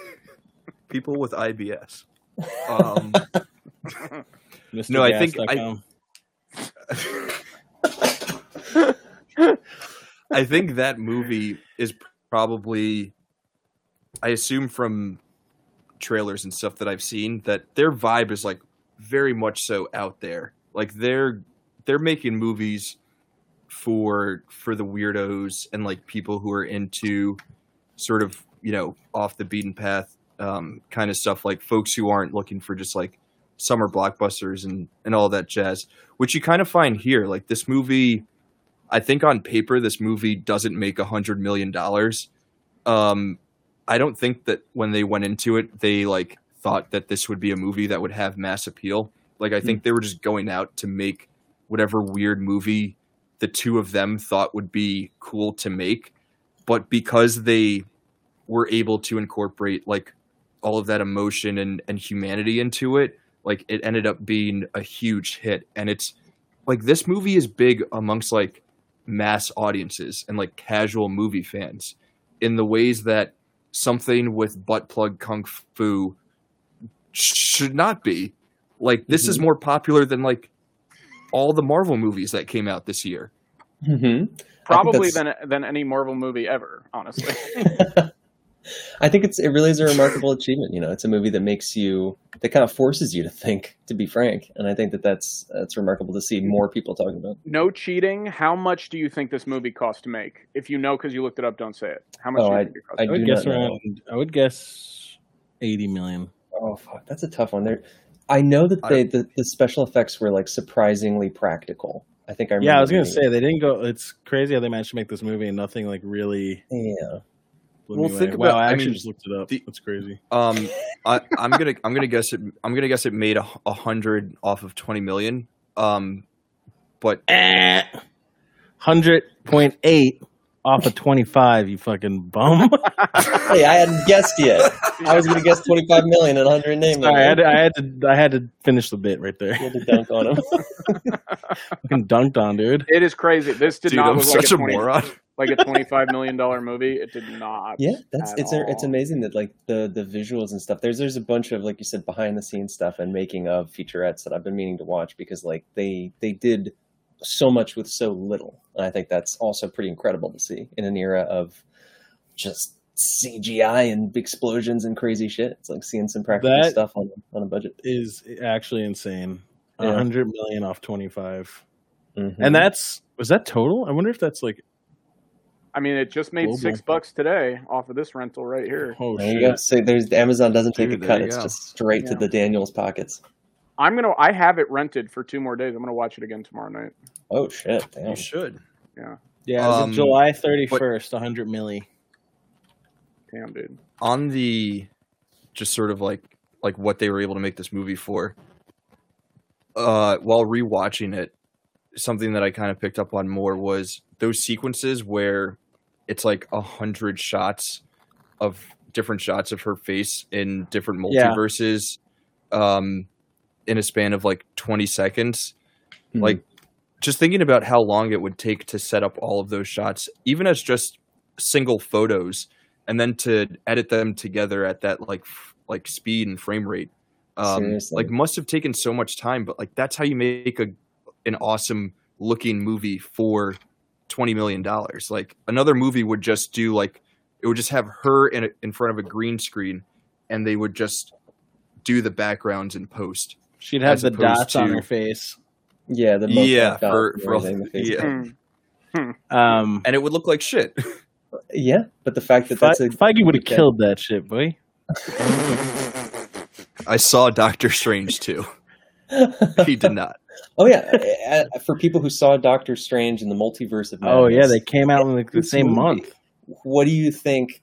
People with IBS. Um, Mr. No, I think I- Gas.com. I think that movie is probably, I assume from trailers and stuff that I've seen that their vibe is like very much so out there. Like they're they're making movies for for the weirdos and like people who are into sort of you know off the beaten path um, kind of stuff. Like folks who aren't looking for just like summer blockbusters and and all that jazz, which you kind of find here. Like this movie. I think on paper this movie doesn't make a hundred million dollars. Um, I don't think that when they went into it, they like thought that this would be a movie that would have mass appeal. Like I think they were just going out to make whatever weird movie the two of them thought would be cool to make. But because they were able to incorporate like all of that emotion and, and humanity into it, like it ended up being a huge hit. And it's like this movie is big amongst like mass audiences and like casual movie fans in the ways that something with butt plug kung fu should not be. Like this is more popular than like all the Marvel movies that came out this year. hmm Probably than than any Marvel movie ever, honestly. I think it's it really is a remarkable achievement. You know, it's a movie that makes you that kind of forces you to think. To be frank, and I think that that's that's remarkable to see more people talking about. no cheating. How much do you think this movie cost to make? If you know because you looked it up, don't say it. How much Oh, do you I- think it cost? I I would guess around. I would guess eighty million. Oh fuck, that's a tough one. There, I know that they the, the special effects were like surprisingly practical. I think I remember. Yeah, I was gonna reading say they didn't go. It's crazy how they managed to make this movie and nothing like really. it. Yeah. Blew Well, me think about- Wow, I I actually mean, just looked it up. the- That's crazy. Um, I, I'm gonna I'm gonna guess it I'm gonna guess it made a, a hundred off of twenty million. Um, but Hundred point eight off of twenty five. You fucking bum. Hey, I hadn't guessed yet. I was gonna guess twenty five million and 108 million. Sorry, I had, to, I had to. I had to finish the bit right there. You had to dunk on him. Fucking dunked on, dude. It is crazy. This did dude, not I'm look like such a, a 20, moron. Like a twenty-five million dollar movie. It did not. Yeah, that's at it's a, it's amazing that like the the visuals and stuff. There's there's a bunch of like you said behind the scenes stuff and making of featurettes that I've been meaning to watch because like they they did so much with so little. And I think that's also pretty incredible to see in an era of just CGI and explosions and crazy shit. It's like seeing some practical That- stuff on on a budget. Is actually insane. A Yeah. hundred million off twenty five, Mhm. and that's was that total? I wonder if that's like I mean, it just made Global. six bucks today off of this rental right here. oh there you shit. go. So there's Amazon doesn't take Dude, a cut. It's go. just straight to the Daniels pockets. I'm gonna. I have it rented for two more days. I'm gonna watch it again tomorrow night. Oh shit! Damn. You should. Yeah, it's Um, July thirty first. hundred milli. Damn, dude. on the just sort of like like what they were able to make this movie for uh while rewatching it something that i kind of picked up on more was those sequences where it's like a hundred shots of different shots of her face in different Yeah. multiverses um in a span of like 20 seconds Mhm. like just thinking about how long it would take to set up all of those shots even as just single photos and then to edit them together at that like f- like speed and frame rate um Seriously. like must have taken so much time but like that's how you make a an awesome looking movie for 20 million dollars like another movie would just do like it would just have her in a, in front of a green screen and they would just do the backgrounds in post She'd have the opposed dots on her face. yeah, the most yeah left for, and for all, the face yeah Hmm. Um, and it would look like shit Yeah, but the fact that Fe- that's a Feige would have killed that shit, boy. I saw Doctor Strange too. He did not. Oh yeah, for people who saw Doctor Strange in the Multiverse of Madness. Oh yeah, they came out in like the same movie, month. What do you think?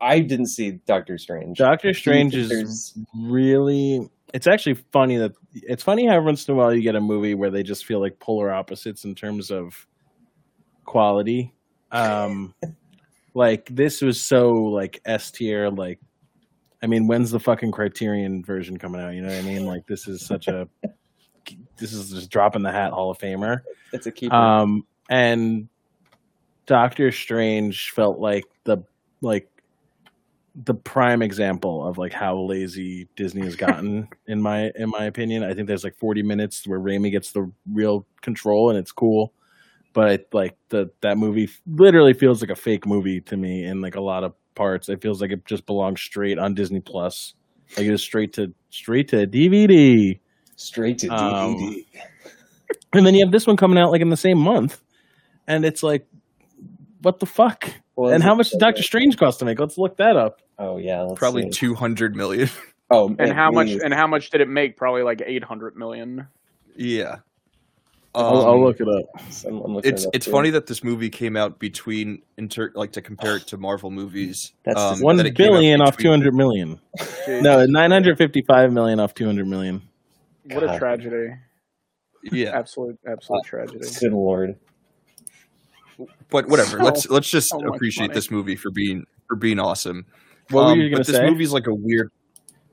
I didn't see Doctor Strange. Doctor Strange is there's- really. It's actually funny that it's funny how once in a while you get a movie where they just feel like polar opposites in terms of quality. Um, like this was so like S tier. Like, I mean, when's the fucking Criterion version coming out? You know what I mean? Like, this is such a. This is just dropping the hat Hall of Famer. It's a keeper. Um, and Doctor Strange felt like the like the prime example of like how lazy Disney has gotten in my in my opinion. I think there's like 40 minutes where Raimi gets the real control and it's cool. But like the that movie literally feels like a fake movie to me in like a lot of parts. It feels like it just belongs straight on Disney Plus. Like it is straight to straight to DVD. Straight to um, DVD. And then you have this one coming out like in the same month. And it's like what the fuck? Well, and how much did Doctor Strange cost to make? Let's look that up. Oh yeah, let's Probably see. two hundred million. Oh, And man, how much? And how much did it make? Probably like eight hundred million. yeah. I'll, I'll Um, look it up. I'm, I'm It's it up it's too. funny that this movie came out between inter like to compare it to Marvel movies. That's um, One that it came billion off two hundred million. No, nine hundred fifty-five million off two hundred million. what a tragedy! Yeah, Absolute, absolute tragedy. Good lord. but whatever. So- let's let's just so appreciate money. this movie for being for being awesome. What were Um, you gonna but this say? movie's like a weird.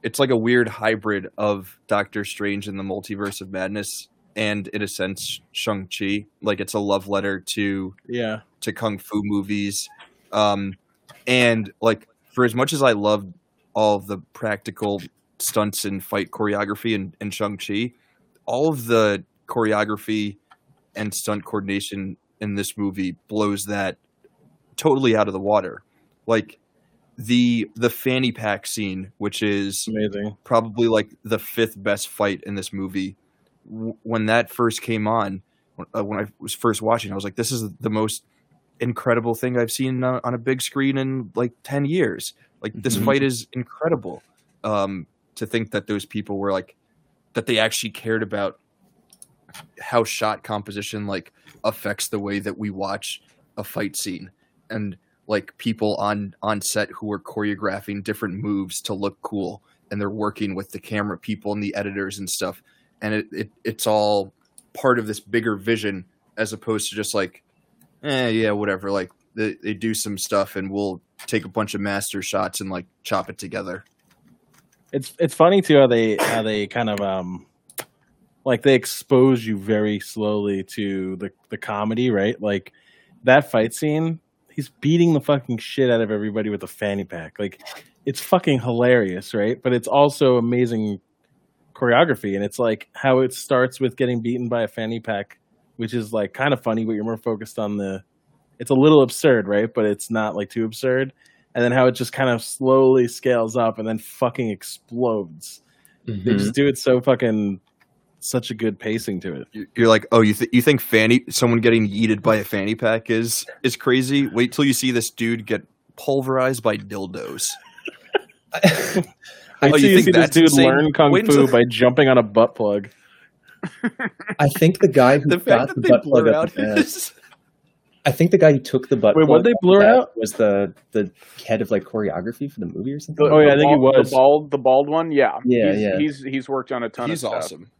It's like a weird hybrid of Doctor Strange and the Multiverse of Madness, and in a sense, Shang Chi. Like it's a love letter to Yeah, to kung fu movies. Um, and like for as much as I loved all the practical stunts and fight choreography in, in Shang Chi, all of the choreography and stunt coordination in this movie blows that totally out of the water. Like the the fanny pack scene, which is amazing. probably like the fifth best fight in this movie. W- When that first came on, when- uh, when I was first watching, I was like, "This is the most incredible thing I've seen on, on a big screen in like ten years." Like this Mhm. fight is incredible. Um, to think that those people were like that they actually cared about how shot composition like affects the way that we watch a fight scene and like people on on set who are choreographing different moves to look cool and they're working with the camera people and the editors and stuff and it, it it's all part of this bigger vision as opposed to just like eh yeah whatever like they, they do some stuff and we'll take a bunch of master shots and like chop it together It's it's funny too how they how they kind of um like they expose you very slowly to the the comedy, right? Like that fight scene, he's beating the fucking shit out of everybody with a fanny pack. Like it's fucking hilarious, right? But it's also amazing choreography and it's like how it starts with getting beaten by a fanny pack, which is like kind of funny, but you're more focused on the it's a little absurd, right? But it's not like too absurd. And then how it just kind of slowly scales up and then fucking explodes. They Mhm. just do it so fucking such a good pacing to it. You- you're like oh you, th- you think fanny someone getting yeeted by a fanny pack is is crazy wait till you see this dude get pulverized by dildos I Oh, see you you think see this dude insane? learn kung Wait fu until- by jumping on a butt plug. I think the guy who the got fact the that they butt plug blur up out the ass- his I think the guy who took the butt Wait, plug what'd they blur out? was the the head of like choreography for the movie or something. Oh, yeah, the I think he was. the bald, the bald one. Yeah, Yeah, he's, yeah. He's he's worked on a ton he's of stuff. awesome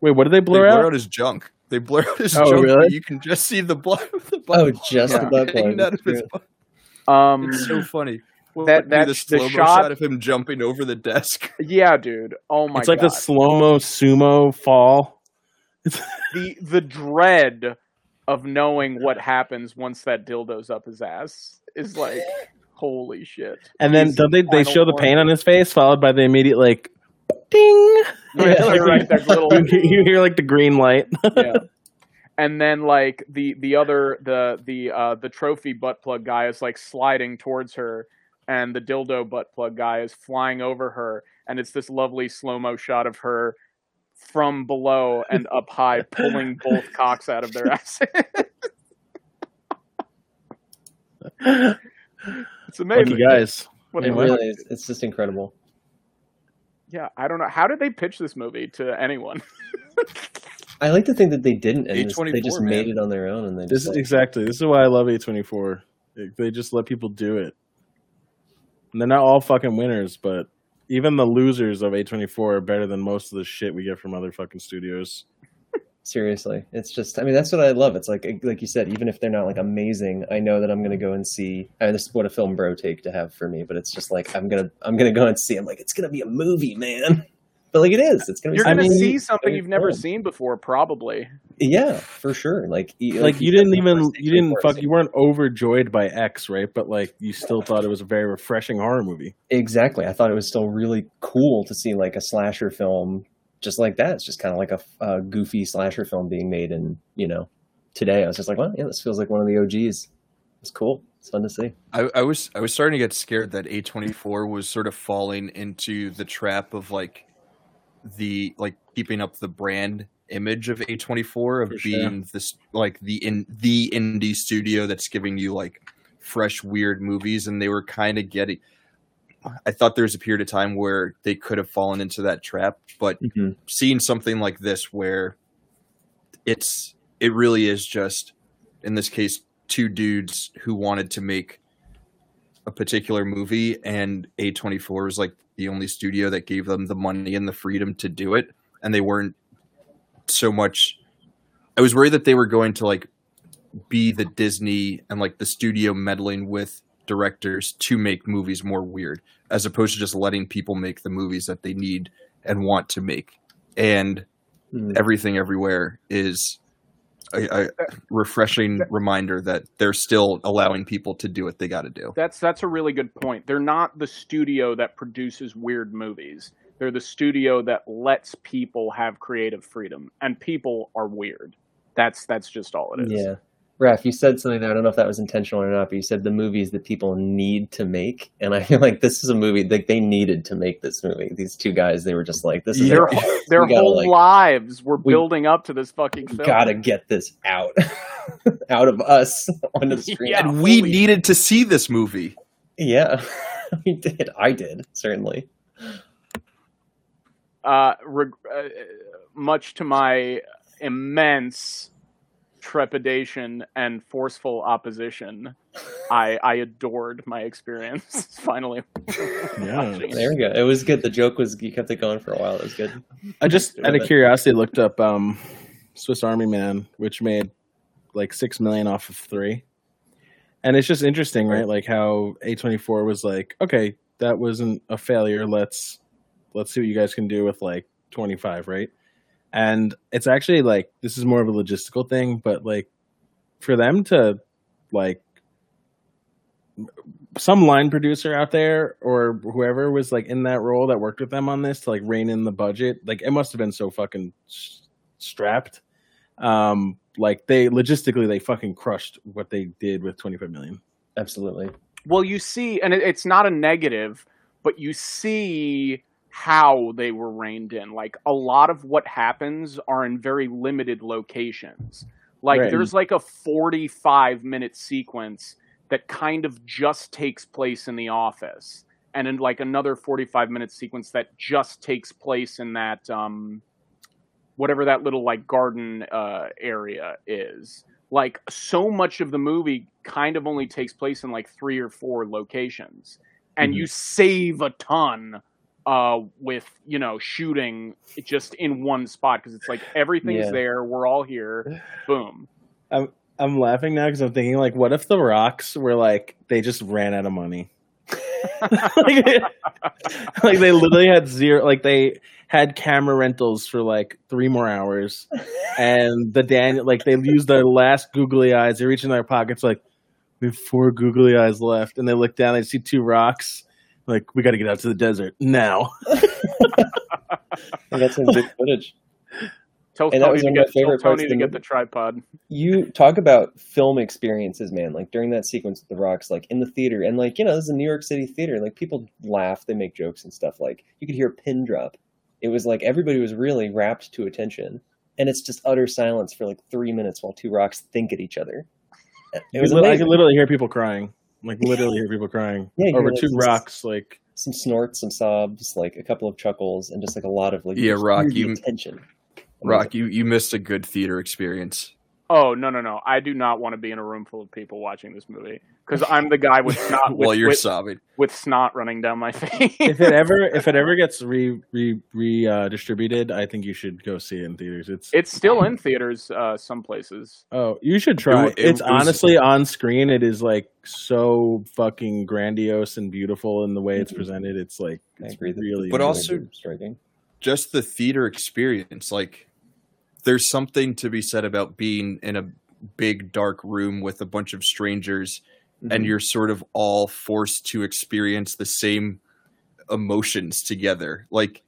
Wait, what did they blur they blur blur out? out his junk they blur out his Oh, junk really? you can just see the blood the butt Oh, just Yeah. the butt plug. out of his butt. Um, It's so funny. That- Do that- the the slow-mo shot- shot of him jumping over the desk. yeah, dude. Oh my it's like god. the slow mo sumo fall. the the dread of knowing what happens once that dildo's up his ass is like holy shit. And then don't they they show the pain on his face, followed by the immediate like ding. Yeah, Like, right, that little you, you hear like the green light. yeah. And then like the the other the the uh the trophy butt plug guy is like sliding towards her and the dildo butt plug guy is flying over her and it's this lovely slow-mo shot of her from below and up high pulling both cocks out of their asses. it's amazing. Lucky guys. What It a- really is. It's just incredible. Yeah, I don't know. How did they pitch this movie to anyone? I like to think that they didn't, and just- they just man. made it on their own. And they This just is like, exactly. This is why I love A24. They- They just let people do it. They're not all fucking winners, but even the losers of A24 are better than most of the shit we get from other fucking studios. seriously, it's just. I mean, that's what I love. It's like, like you said, even if they're not like amazing, I know that I'm gonna go and see. I mean, this is what a film bro take to have for me, but it's just like I'm gonna, I'm gonna go and see. I'm like, it's gonna be a movie, man. But like it is. It's gonna be. You're gonna mean, see something you've never cool. seen before, probably. Yeah, for sure. Like, y- Like you didn't even you didn't fuck scene. you weren't overjoyed by X, right? But like you still thought it was a very refreshing horror movie. Exactly. I thought it was still really cool to see like a slasher film just like that. It's just kind of like a, a goofy slasher film being made in, you know, today. I was just like, well, yeah, this feels like one of the OGs. It's cool. It's fun to see. I, I was I was starting to get scared that A24 was sort of falling into the trap of like the like keeping up the brand image of A24 of For sure. being this like the in the indie studio that's giving you like fresh weird movies and they were kind of getting I thought there was a period of time where they could have fallen into that trap, but Mhm. seeing something like this where it's it really is just in this case two dudes who wanted to make a particular movie and A24 was like the only studio that gave them the money and the freedom to do it and they weren't so much I was worried that they were going to like be the Disney and like the studio meddling with directors to make movies more weird as opposed to just letting people make the movies that they need and want to make and Mm. everything everywhere is a, a refreshing reminder that they're still allowing people to do what they got to do. That's that's a really good point. They're not the studio that produces weird movies. They're the studio that lets people have creative freedom, and people are weird. That's that's just all it is. Yeah. Raf, you said something there. I don't know if that was intentional or not, but you said the movies that people need to make. And I feel like this is a movie like they needed to make this movie. These two guys, they were just like, this is Their it. their We gotta, whole like- lives were we- building up to this fucking We film. gotta get this out out of us onto the screen. Yeah. and we holy- needed to see this movie. Yeah, we did. I did certainly. uh, reg- uh, much to my immense trepidation and forceful opposition, I I adored my experience. Finally, Yeah. it. There we go. It was good. The joke was you kept it going for a while. It was good. I just out of curiosity looked up um Swiss Army Man, which made like six million off of three. And it's just interesting, right? Like how A twenty four was like, okay, that wasn't a failure. Let's let's see what you guys can do with like twenty five, right? And it's actually like this is more of a logistical thing, but like for them to like some line producer out there or whoever was like in that role that worked with them on this to like rein in the budget like it must have been so fucking s- strapped um like they logistically they fucking crushed what they did with 25 million Absolutely. Well, you see, and it, it's not a negative, but you see how they were reined in. Like a lot of what happens are in very limited locations. Like Right. there's like a 45 minute sequence that kind of just takes place in the office, and in like another 45 minute sequence that just takes place in that um, whatever that little like garden uh, area is like so much of the movie kind of only takes place in like three or four locations and you save a ton uh with you know shooting just in one spot because it's like everything's Yeah. there we're all here boom i'm laughing now because i'm thinking like what if the rocks were like they just ran out of money like, like they literally had zero like they had camera rentals for like three more hours and the Daniel like they used their last googly eyes. They reach in their pockets like we have four googly eyes left, and they look down. They see two rocks. Like we got to get out to the desert now. I got some good footage. tell And that tony was to one of my get, tell favorite parts tony of to the get the tripod You talk about film experiences, man. Like during that sequence with the rocks, like in the theater, and like you know, this is a New York City theater. Like people laugh, they make jokes and stuff. Like you could hear a pin drop. It was like everybody was really rapt to attention, and it's just utter silence for like three minutes while two rocks think at each other. It was I amazing. could literally hear people crying. Like literally hear people crying Yeah, over two like, rocks. Like some snorts, some sobs, like a couple of chuckles, and just like a lot of like Yeah, just Rock, you- tension. Rock, you you missed a good theater experience. Oh no no no! I do not want to be in a room full of people watching this movie because I'm the guy with snot with, While you're with, sobbing. with snot running down my face. if it ever if it ever gets re re re uh, distributed, I think you should go see it in theaters. It's it's still in theaters uh, some places. oh, you should try. It- It, it it's was- honestly on screen. It is like so fucking grandiose and beautiful in the way it's Mhm. presented. It's like it's agree really, But also- are striking. just the theater experience like there's something to be said about being in a big dark room with a bunch of strangers Mm-hmm. and you're sort of all forced to experience the same emotions together like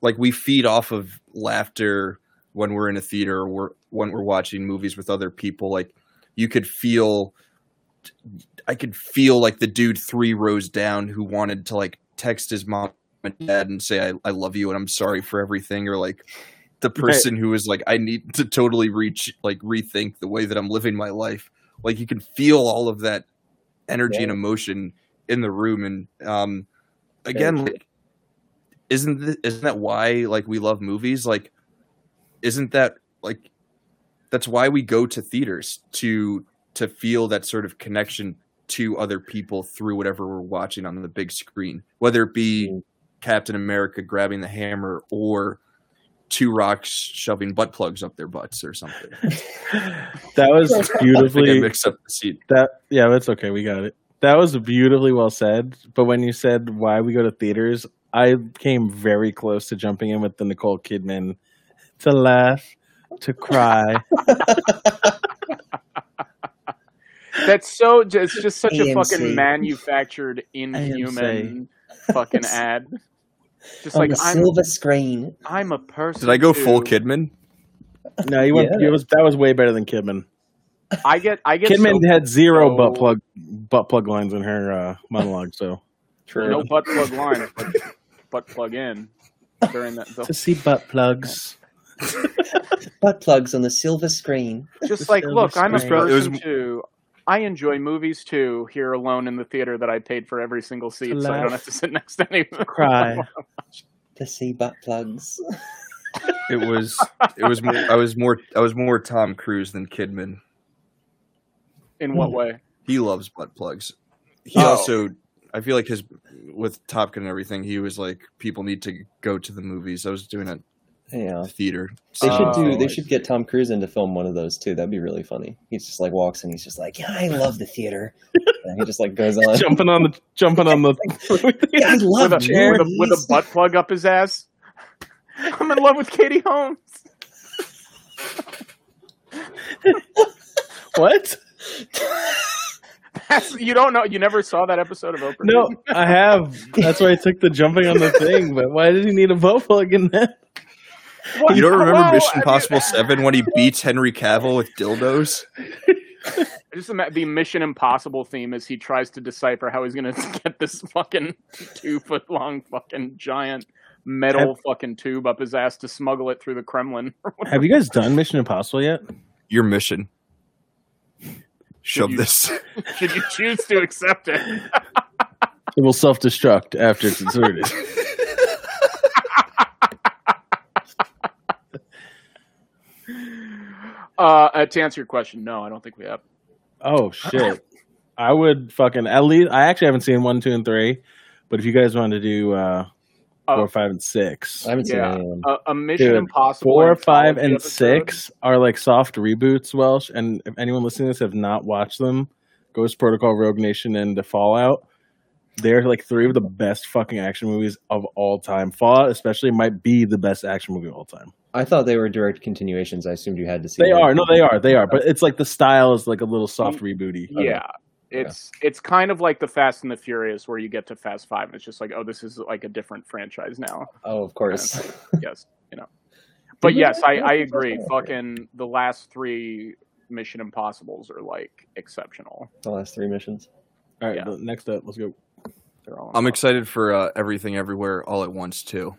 like we feed off of laughter when we're in a theater or we're, when we're watching movies with other people like you could feel i could feel like the dude three rows down who wanted to like text his mom and dad and say I, I love you and i'm sorry for everything or like the person who is like i need to totally reach like rethink the way that i'm living my life. Like you can feel all of that energy and emotion in the room and um again like isn't th- isn't that why like we love movies? Like isn't that like that's why we go to theaters to to feel that sort of connection to other people through whatever we're watching on the big screen whether it be Mm. captain america grabbing the hammer or two rocks shoving butt plugs up their butts or something that was I I beautifully mixed up the seat. that yeah that's okay we got it that was beautifully well said but when you said why we go to theaters i came very close to jumping in with the nicole kidman to laugh to cry That's so. It's just such a fucking manufactured, inhuman fucking ad. Just On like the I'm, silver screen. I'm a person. Did I go full too. Kidman? no you went Yeah. it was that was way better than kidman I get. I get. kidman so- had zero so- butt plug butt plug lines in her uh, monologue so True. no butt plug lines, but butt plug in during that. The, to see butt plugs Butt plugs on the silver screen. just like, silver look, I'm a screen. Was- person too. I enjoy movies too. Here alone in the theater that I paid for every single seat, so I don't have to sit next to anyone. cry To see butt plugs. It was. It was. More, I was more. I was more Tom Cruise than Kidman. In what way? He loves butt plugs. He Oh. also. I feel like his with Top Gun and everything. He was like, people need to go to the movies. I was doing a Yeah. theater. They should Oh, do. Um, they I should get Tom Cruise in to film one of those too. That'd be really funny. He's just like walks in. He's just like, yeah, I love the theater. and he just like goes on. jumping on the jumping on the Yeah, I love With a, Jerry. with, a, with a butt plug up his ass. I'm in love with Katie Holmes. what That's, you don't know. You never saw that episode of Oprah. no i have that's why i took the jumping on the thing but why did he need a butt plug in that Well, You don't remember well, Mission I mean, Impossible Seven when he beats Henry Cavill with dildos? Just ima- the Mission Impossible theme as he tries to decipher how he's gonna get this fucking two foot long fucking giant metal fucking tube up his ass to smuggle it through the Kremlin. have you guys done mission impossible yet Your mission. Shove you- this. Should you choose to accept it? it will self-destruct after it's inserted Uh, uh, to answer your question, no, I don't think we have. oh shit i would fucking at least i actually haven't seen one two and three but if you guys want to do uh Oh. four five and six I haven't seen Yeah. any of them. A, a Mission Dude, Impossible four, five, and episode. six are like soft reboots, Welsh. And if anyone listening to this have not watched them, Ghost Protocol, Rogue Nation, and The Fallout, they're like three of the best fucking action movies of all time. Fallout, especially, might be the best action movie of all time. I thought they were direct continuations. I assumed you had to see. They them. are, no, they are, they are. But it's like the style is like a little soft rebooty. Yeah. It's it's kind of like the Fast and the Furious where you get to Fast Five and it's just like, oh, this is like a different franchise now. Oh, of course. yes, you know. But yes, I, I agree. Fucking the last three Mission Impossibles are like exceptional. the last three missions. All right, Yeah. next up, let's go. They're all I'm amazing. excited for uh, Everything Everywhere All at Once too.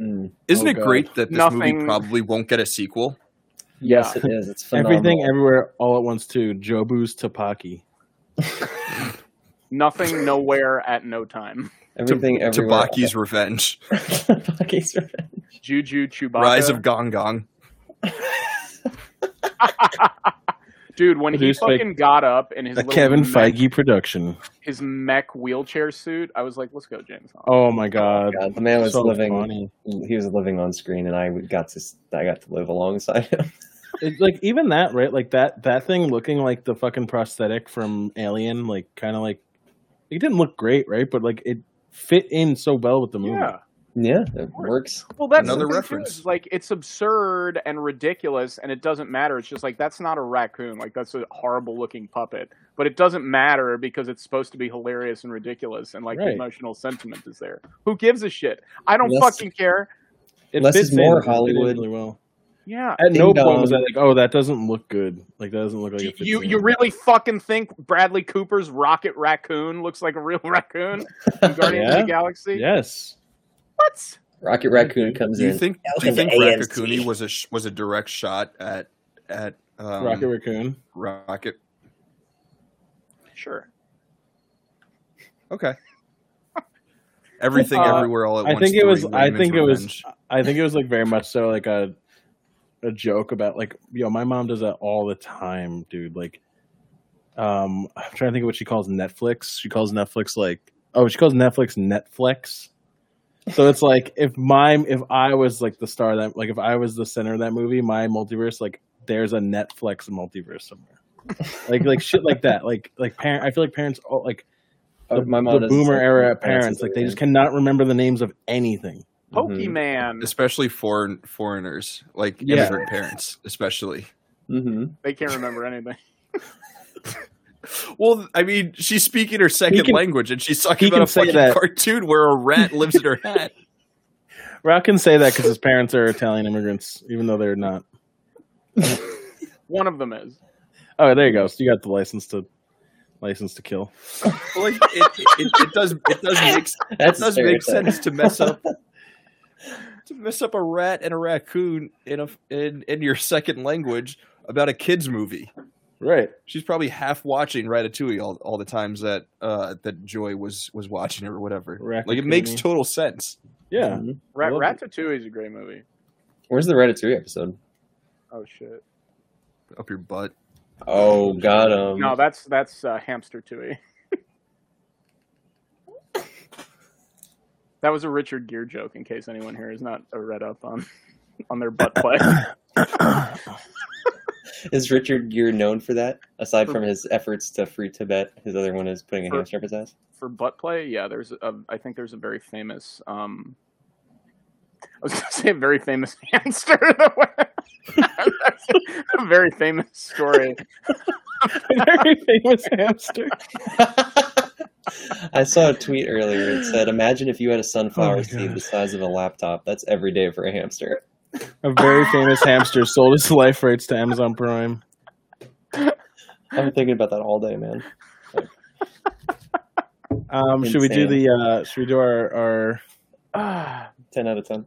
Mm. Isn't Oh, it God. great that this movie probably won't get a sequel? Yes, Yeah. it is. It's phenomenal. Everything, everywhere, all at once, too. Jobu's Tupaki. Nothing, nowhere, at no time. Everything everywhere. Tupaki's Revenge. Tupaki's Revenge. Juju Chewbacca. Rise of Gong Gong. Dude, when he Produced by- fucking got up in his A little Kevin mech, Feige production. his mech wheelchair suit, I was like, let's go, James. Bond. Oh my oh god. God, the man was So living. funny. He was living on screen, and I got to. I got to live alongside him. It, like even that, right? Like that that thing looking like the fucking prosthetic from Alien, like kind of like it didn't look great, right? But like it fit in so well with the movie. Yeah. Yeah, it works. Well, that's Another the too, reference. Like it's absurd and ridiculous, and it doesn't matter. It's just like that's not a raccoon. Like that's a horrible looking puppet, but it doesn't matter because it's supposed to be hilarious and ridiculous, and like the emotional sentiment is there. Who gives a shit? I don't Less- fucking care. It Less is more in, it fit in Hollywood. really well. Yeah. At no Ding point was I like, oh, that doesn't look good. Like that doesn't look like it fits You you really fucking think Bradley Cooper's Rocket Raccoon looks like a real raccoon in Guardians of Yeah. the Galaxy? Yes. What? Rocket Raccoon comes Do you in. think? Do you think AMC. Racacoonie was a was a direct shot at at um, Rocket Raccoon. Rocket? Sure. Okay. Everything, Uh, everywhere, all at I once. think it was. I think it was. I think it was like very much so like a a joke about like yo, my mom does that all the time, dude. Like, um, I'm trying to think of what she calls Netflix. She calls Netflix like oh, she calls Netflix Netflix. So it's like if my if I was like the star of that like if I was the center of that movie, my multiverse like there's a Netflix multiverse somewhere. like like shit like that. Like like parent. I feel like parents all like Oh, the, my mom the boomer same. era parents parents like they just cannot remember the names of anything. Mhm. Pokemon. especially foreign foreigners, like Yeah. immigrant parents, especially. hmm They can't remember anything. Well, I mean, she's speaking her second can- language, and she's talking about a fucking that. cartoon where a rat lives in her hat. Rock can say that because his parents are Italian immigrants, even though they're not. One of them is. Oh, there you go. So you got the license to license to kill. Well, like, it, it, it does it does make it does make sense to mess up to mess up a rat and a raccoon in a in in your second language about a kids movie. Right. She's probably half watching Ratatouille all, all the times that uh, that Joy was was watching it or whatever. Like it makes total sense. Yeah. Mhm. Rat- love it. Ratatouille is a great movie. Where's the Ratatouille episode? Oh shit. Up your butt. Oh, got him. No, that's that's uh, Hamster Tui. that was a Richard Gere joke. In case anyone here is not uh, read up on on their butt play. Is Richard Gere known for that? Aside For- from his efforts to free Tibet, his other one is putting a For- hamster up his ass. for butt play, yeah, there's a, I think there's a very famous. Um, I was going to say a very famous hamster. A very famous story. A very famous hamster. I saw a tweet earlier. It said, "Imagine if you had a sunflower Oh seed the size of a laptop. That's every day for a hamster." A very famous hamster sold his life rights to Amazon Prime. I've been thinking about that all day, man. Um, should we do the? Uh, should we do our our Ten out of ten.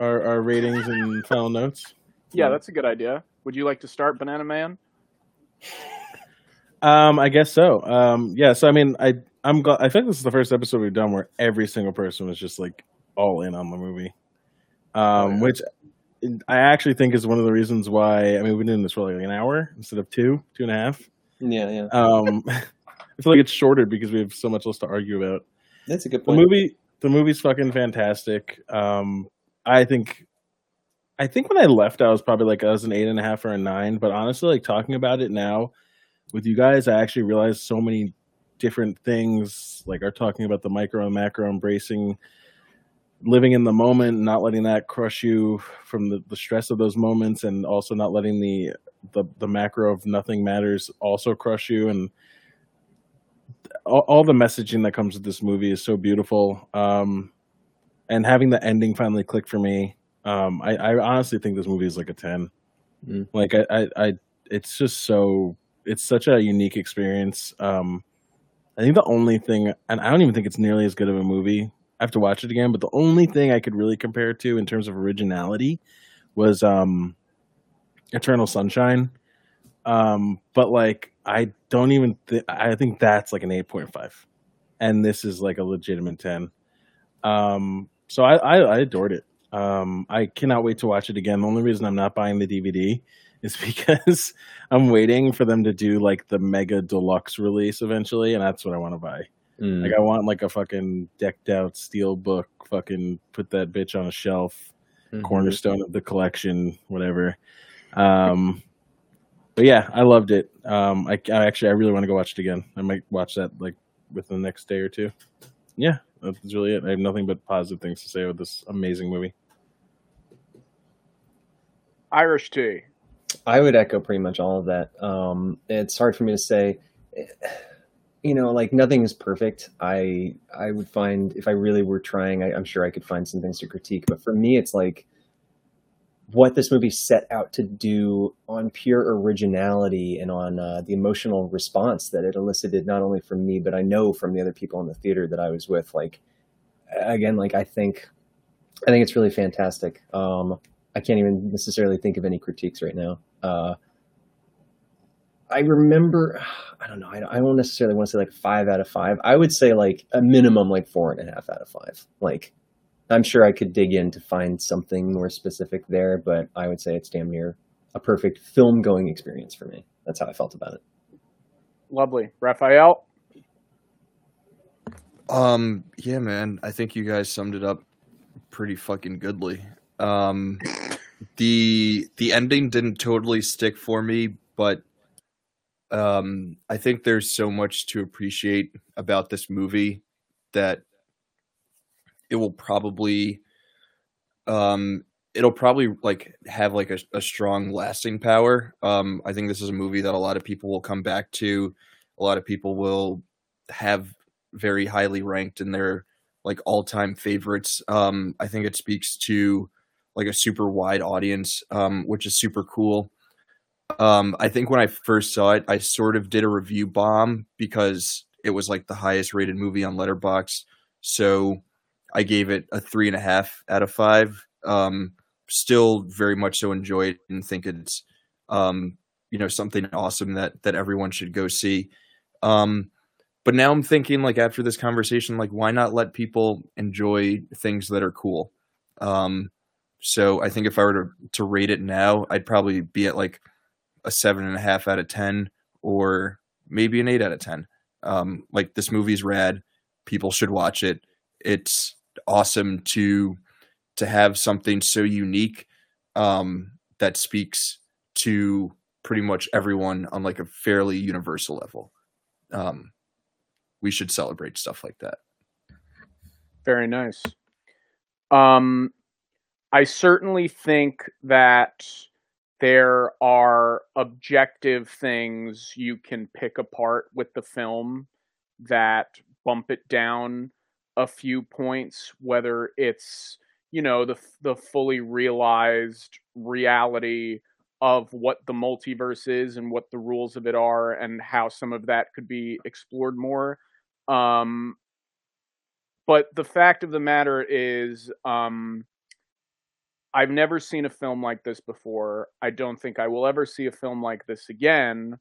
our, our ratings and final notes? yeah, that's a good idea. Would you like to start, Banana Man? Um, I guess so. Um, yeah. So I mean, I I'm glad. I think this is the first episode we've done where every single person was just like all in on the movie. Um, Oh, yeah. which I actually think is one of the reasons why. I mean, we've been doing this for like an hour instead of two, two and a half. Yeah, yeah. Um, I feel like it's shorter because we have so much less to argue about. That's a good point. The movie, the movie's fucking fantastic. Um, I think, I think when I left, I was probably like I was an eight and a half or a nine. But honestly, like talking about it now with you guys, I actually realized so many different things. Like are talking about the micro and macro, embracing living in the moment, not letting that crush you from the, the stress of those moments, and also not letting the the the macro of nothing matters also crush you. And all, all the messaging that comes with this movie is so beautiful. Um and having the ending finally click for me um i, I honestly think this movie is like a 10 Mm. like I, I i it's just so it's such a unique experience. Um i think the only thing and i don't even think it's nearly as good of a movie i have to watch it again but the only thing i could really compare it to in terms of originality was um eternal sunshine um but like i don't even th- i think that's like an 8.5 and this is like a legitimate ten. Um, so I, I, I adored it. Um, I cannot wait to watch it again. The only reason I'm not buying the DVD is because I'm waiting for them to do like the mega deluxe release eventually, and that's what I want to buy. Mm. Like I want like a fucking decked out steel book, fucking put that bitch on a shelf, Mhm. cornerstone of the collection, whatever. Um, but yeah, I loved it. Um, I, I actually I really want to go watch it again. I might watch that like within the next day or two. Yeah, that's really it. I have nothing but positive things to say about this amazing movie. Irish tea. I would echo pretty much all of that. Um, it's hard for me to say. You know, like nothing is perfect. I I would find if I really were trying, I, I'm sure I could find some things to critique. But for me, it's like what this movie set out to do on pure originality and on uh, the emotional response that it elicited, not only from me, but I know from the other people in the theater that I was with. Like, again, like I think, I think it's really fantastic. Um, I can't even necessarily think of any critiques right now. Uh, I remember, I don't know, I, I don't necessarily want to say like five out of five. I would say like a minimum like four and a half out of five. Like, I'm sure I could dig in to find something more specific there, but I would say it's damn near a perfect film going experience for me. That's how I felt about it. Lovely. Raphael. Um, yeah, man. I think you guys summed it up pretty fucking goodly. Um, the the ending didn't totally stick for me, but um, I think there's so much to appreciate about this movie that it will probably um it'll probably like have like a, a strong lasting power. Um i think this is a movie that a lot of people will come back to. A lot of people will have very highly ranked in their like all-time favorites. Um i think it speaks to like a super wide audience um which is super cool um i think when i first saw it i sort of did a review bomb because it was like the highest rated movie on Letterboxd so I gave it a three and a half out of five. Um, still very much so enjoy it and think it's um, you know something awesome that that everyone should go see. Um, but now I'm thinking like after this conversation, like why not let people enjoy things that are cool? Um, so I think if I were to to rate it now, I'd probably be at like a seven and a half out of ten, or maybe an eight out of ten. Um, like this movie's rad. People should watch it. It's awesome to to have something so unique um, that speaks to pretty much everyone on like a fairly universal level. Um, we should celebrate stuff like that. Very nice. Um, I certainly think that there are objective things you can pick apart with the film that bump it down a few points, whether it's you know the the fully realized reality of what the multiverse is and what the rules of it are and how some of that could be explored more. Um, but the fact of the matter is, um, I've never seen a film like this before. I don't think I will ever see a film like this again.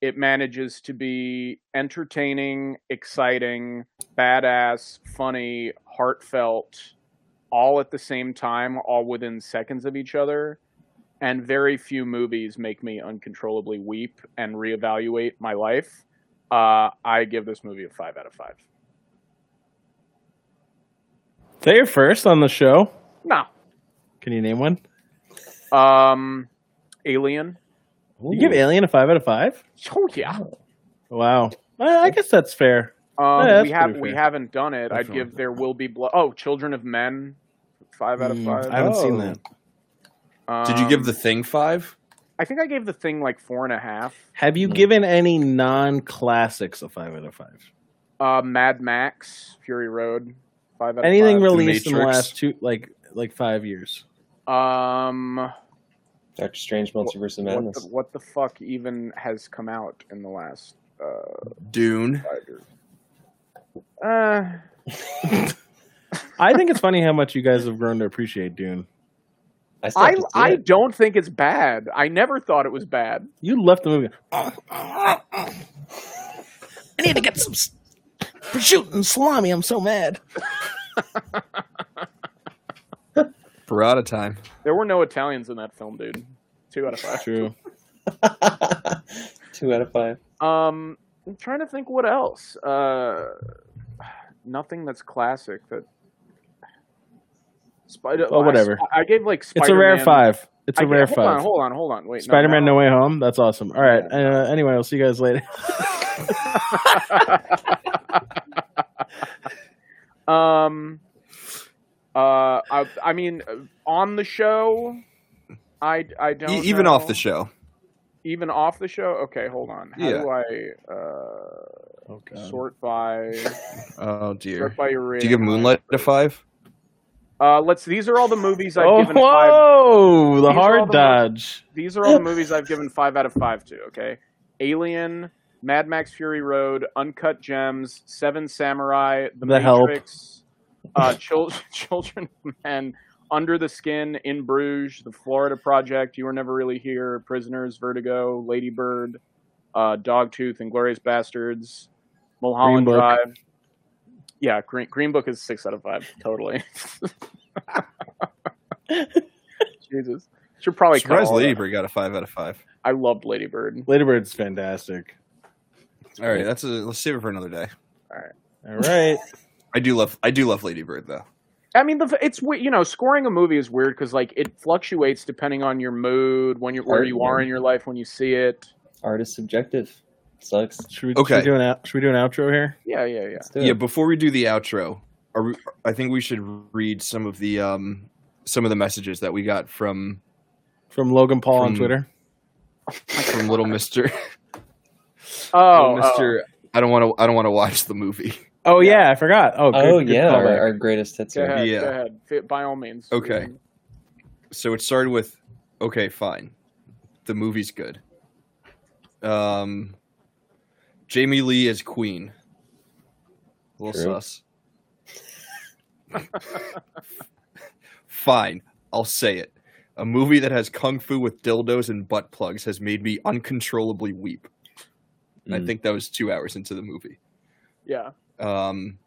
It manages to be entertaining, exciting, badass, funny, heartfelt, all at the same time, all within seconds of each other. And very few movies make me uncontrollably weep and reevaluate my life. Uh, I give this movie a five out of five. They are first on the show. No. Can you name one? Um, Alien. You give Alien a five out of five? Oh yeah. Wow. I, I guess that's fair. Um, Yeah, we have pretty we fair. haven't done it. I'd give There Will Be Blood. Oh, Children of Men. Five out of Mm, five. I haven't seen Oh. that. Did you give Um, the thing five? I think I gave the thing like four and a half. Have you Hmm. given any non-classics a five out of five? Uh, Mad Max, Fury Road. Five out Anything of five. released in the last two, like like five years? Um, Doctor Strange Multiverse of what Madness. the, what the fuck even has come out in the last uh Dune. Uh, I think it's funny how much you guys have grown to appreciate Dune. I, I have to see I it. don't think it's bad. I never thought it was bad. You left the movie. I need to get some. s- shooting salami. I'm so mad. Parada time. There were no Italians in that film, dude. Two out of five. True. Two out of five. Um, I'm trying to think what else. Uh, nothing that's classic. That Spider. Oh, whatever. I, I gave like. Spider. It's a rare five. It's I a ga- rare hold five. On, hold on, hold on. Wait. Spider-Man: no. No Way Home. That's awesome. All right. Uh, anyway, I'll see you guys later. um. Uh, I, I mean, uh, on the show, I I don't E- even know. off the show. Even off the show. Okay, hold on. How Yeah. do I uh, god. sort by Oh dear. sort by your Do you give Moonlight a five? Uh, let's. These are all the movies I've Oh, given five. whoa! The These hard the- dodge. These are all the movies I've given five out of five to. Okay, Alien, Mad Max Fury Road, Uncut Gems, Seven Samurai, The, The Help. Matrix, uh, Chil- Children of Men, Under the Skin, In Bruges, The Florida Project, You Were Never Really Here, Prisoners, Vertigo, Lady Bird, uh, Dogtooth, and Glorious Bastards, Mulholland Book. Drive. Yeah, Green, Green Book is six out of five. Totally. Jesus. Should probably cut Surprised all that. Ladybird got a five out of five. I loved Lady Bird. Ladybird's fantastic. All right, that's a let's save it for another day. All right. I do love I do love Ladybird though. I mean, the, it's you know, scoring a movie is weird because like it fluctuates depending on your mood, when you're where you are in your life when you see it. Art is subjective. Sucks. Should we, Okay. should we do an out, should we do an outro here? Yeah, yeah, yeah. Let's do Yeah, it. before we do the outro, are we, I think we should read some of the um some of the messages that we got from From Logan Paul on Twitter. from little Mister Oh, little Mister. I don't want to I don't want to watch the movie. Oh yeah, I forgot. Oh, good, oh good yeah, our, our greatest hits. go ahead, Yeah. go ahead. By all means. Okay. So it started with okay, fine. The movie's good. Um Jamie Lee as Queen. A little True. sus. Fine, I'll say it. A movie that has kung fu with dildos and butt plugs has made me uncontrollably weep. And I Mm. think that was two hours into the movie. Yeah. Um,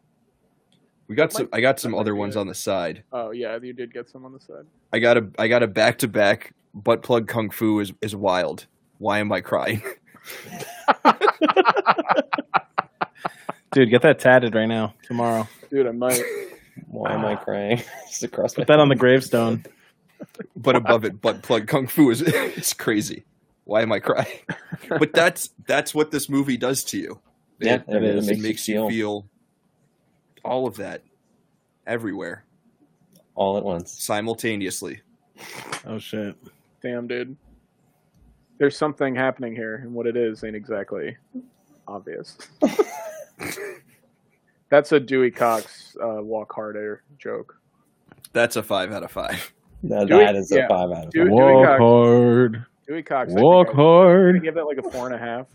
we got That some. I got some other ones it. on the side. Oh yeah, you did get some on the side. I got a. I got a back to back butt plug kung fu is is wild. Why am I crying? Dude, get that tatted right now. Tomorrow. Dude, I might. Why am I crying? Just across my Put that on the gravestone. but above it, butt plug kung fu is is crazy. Why am I crying? But that's that's what this movie does to you. Yeah, it, it is. it Makes makes you you feel- feel all of that everywhere all at once. simultaneously. Oh shit. Damn, dude. There's something happening here, and what it is ain't exactly obvious. That's a Dewey Cox uh, walk harder joke. That's a five out of five. That, Do it- that is yeah. a five out of Do it- five. Dewey Walk Cox. hard. Dewey Cox. Walk I- I hard. give that like a four and a half.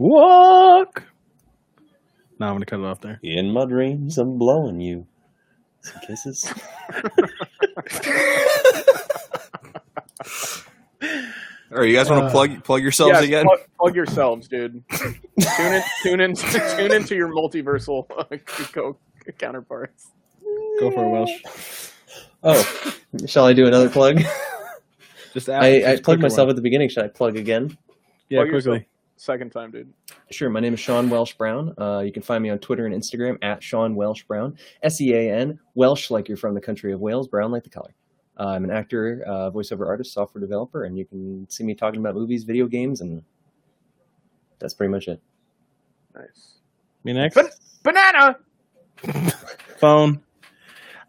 Walk. Now I'm gonna cut it off there. In my dreams, I'm blowing you. Some kisses. All right, you guys want to Uh, plug plug yourselves Yes, again? Plug, plug yourselves, dude. tune in, tune in, tune into your multiversal uh, co- counterparts. Go for it, Welsh. Oh, shall I do another plug? Just ask, I, I plugged myself one. at the beginning. Should I plug again? Yeah, Plug yourself. Quickly. Second time, dude. Sure. My name is Sean Welsh Brown. Uh, you can find me on Twitter and Instagram at Sean Welsh Brown. S E A N Welsh, like you're from the country of Wales. Brown, like the color. Uh, I'm an actor, uh, voiceover artist, software developer, and you can see me talking about movies, video games, and that's pretty much it. Nice. Me next. But- Banana. phone.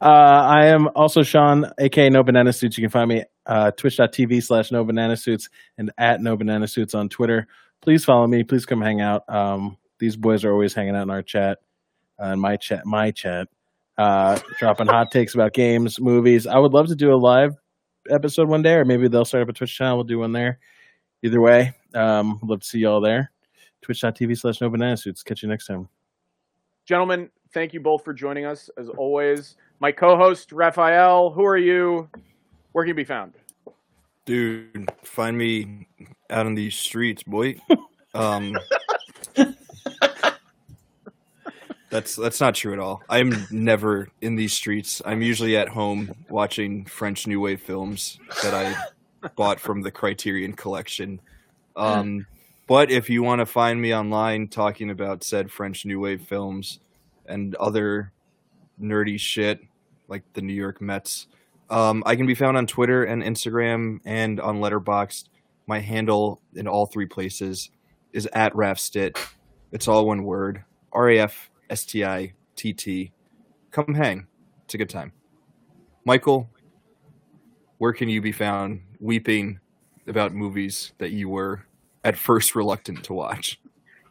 Uh, I am also Sean, aka No Banana Suits. You can find me uh, twitch.tv slash No Banana Suits and at No Banana Suits on Twitter. Please follow me. Please come hang out. Um, these boys are always hanging out in our chat, uh, in my chat, my chat, uh, dropping hot takes about games, movies. I would love to do a live episode one day, or maybe they'll start up a Twitch channel. We'll do one there. Either way, um, love to see y'all there. Twitch.tv slash No Banana Suits. Catch you next time. Gentlemen, thank you both for joining us as always. My co-host Raphael, who are you? Where can you be found? Dude, find me out in these streets, boy. Um, That's that's not true at all. I'm never in these streets. I'm usually at home watching French New Wave films that I bought from the Criterion collection. Um, but if you want to find me online talking about said French New Wave films and other nerdy shit like the New York Mets, um, I can be found on Twitter and Instagram and on Letterboxd. My handle in all three places is at Rafstitt. It's all one word. R A F S T I T T. Come hang. It's a good time. Michael, where can you be found weeping about movies that you were at first reluctant to watch?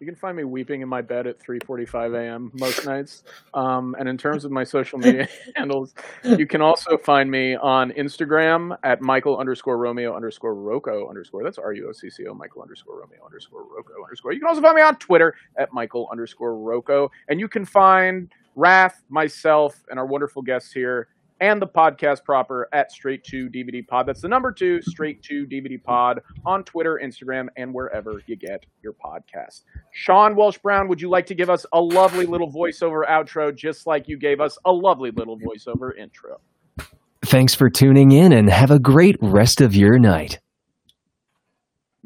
You can find me weeping in my bed at 3:45 a.m. most nights. Um, and in terms of my social media handles, you can also find me on Instagram at Michael underscore Romeo underscore Ruocco underscore. That's R U O C C O Michael underscore Romeo underscore Ruocco underscore. You can also find me on Twitter at Michael underscore Ruocco, and you can find Raf, myself, and our wonderful guests here. And the podcast proper at Straight to DVD Pod. That's the number two, Straight to DVD Pod on Twitter, Instagram, and wherever you get your podcast. Sean Welsh Brown, would you like to give us a lovely little voiceover outro, just like you gave us a lovely little voiceover intro? Thanks for tuning in and have a great rest of your night.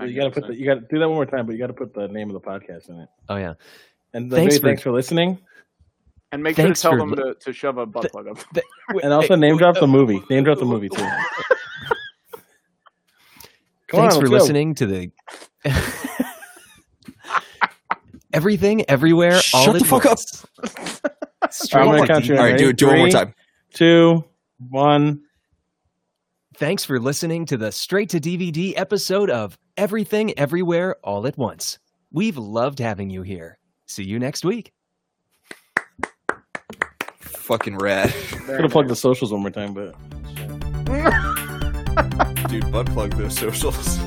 You gotta put the, you gotta do that one more time, but you gotta put the name of the podcast in it. Oh yeah. And Thanks thanks, for- thanks for listening. And make Thanks sure to tell them li- to, to shove a butt plug up. And also uh, name drop the movie. Name drop the movie too. Come Thanks on, for let's go. listening to the Everything Everywhere All Shut at the fuck up. Once. I'm gonna count you. All right, do it. Do it one more time. Two, one. Thanks for listening to the Straight to DVD episode of Everything Everywhere All at Once. We've loved having you here. See you next week. Fucking rad, I'm gonna plug the socials one more time, but dude. Butt plug those socials.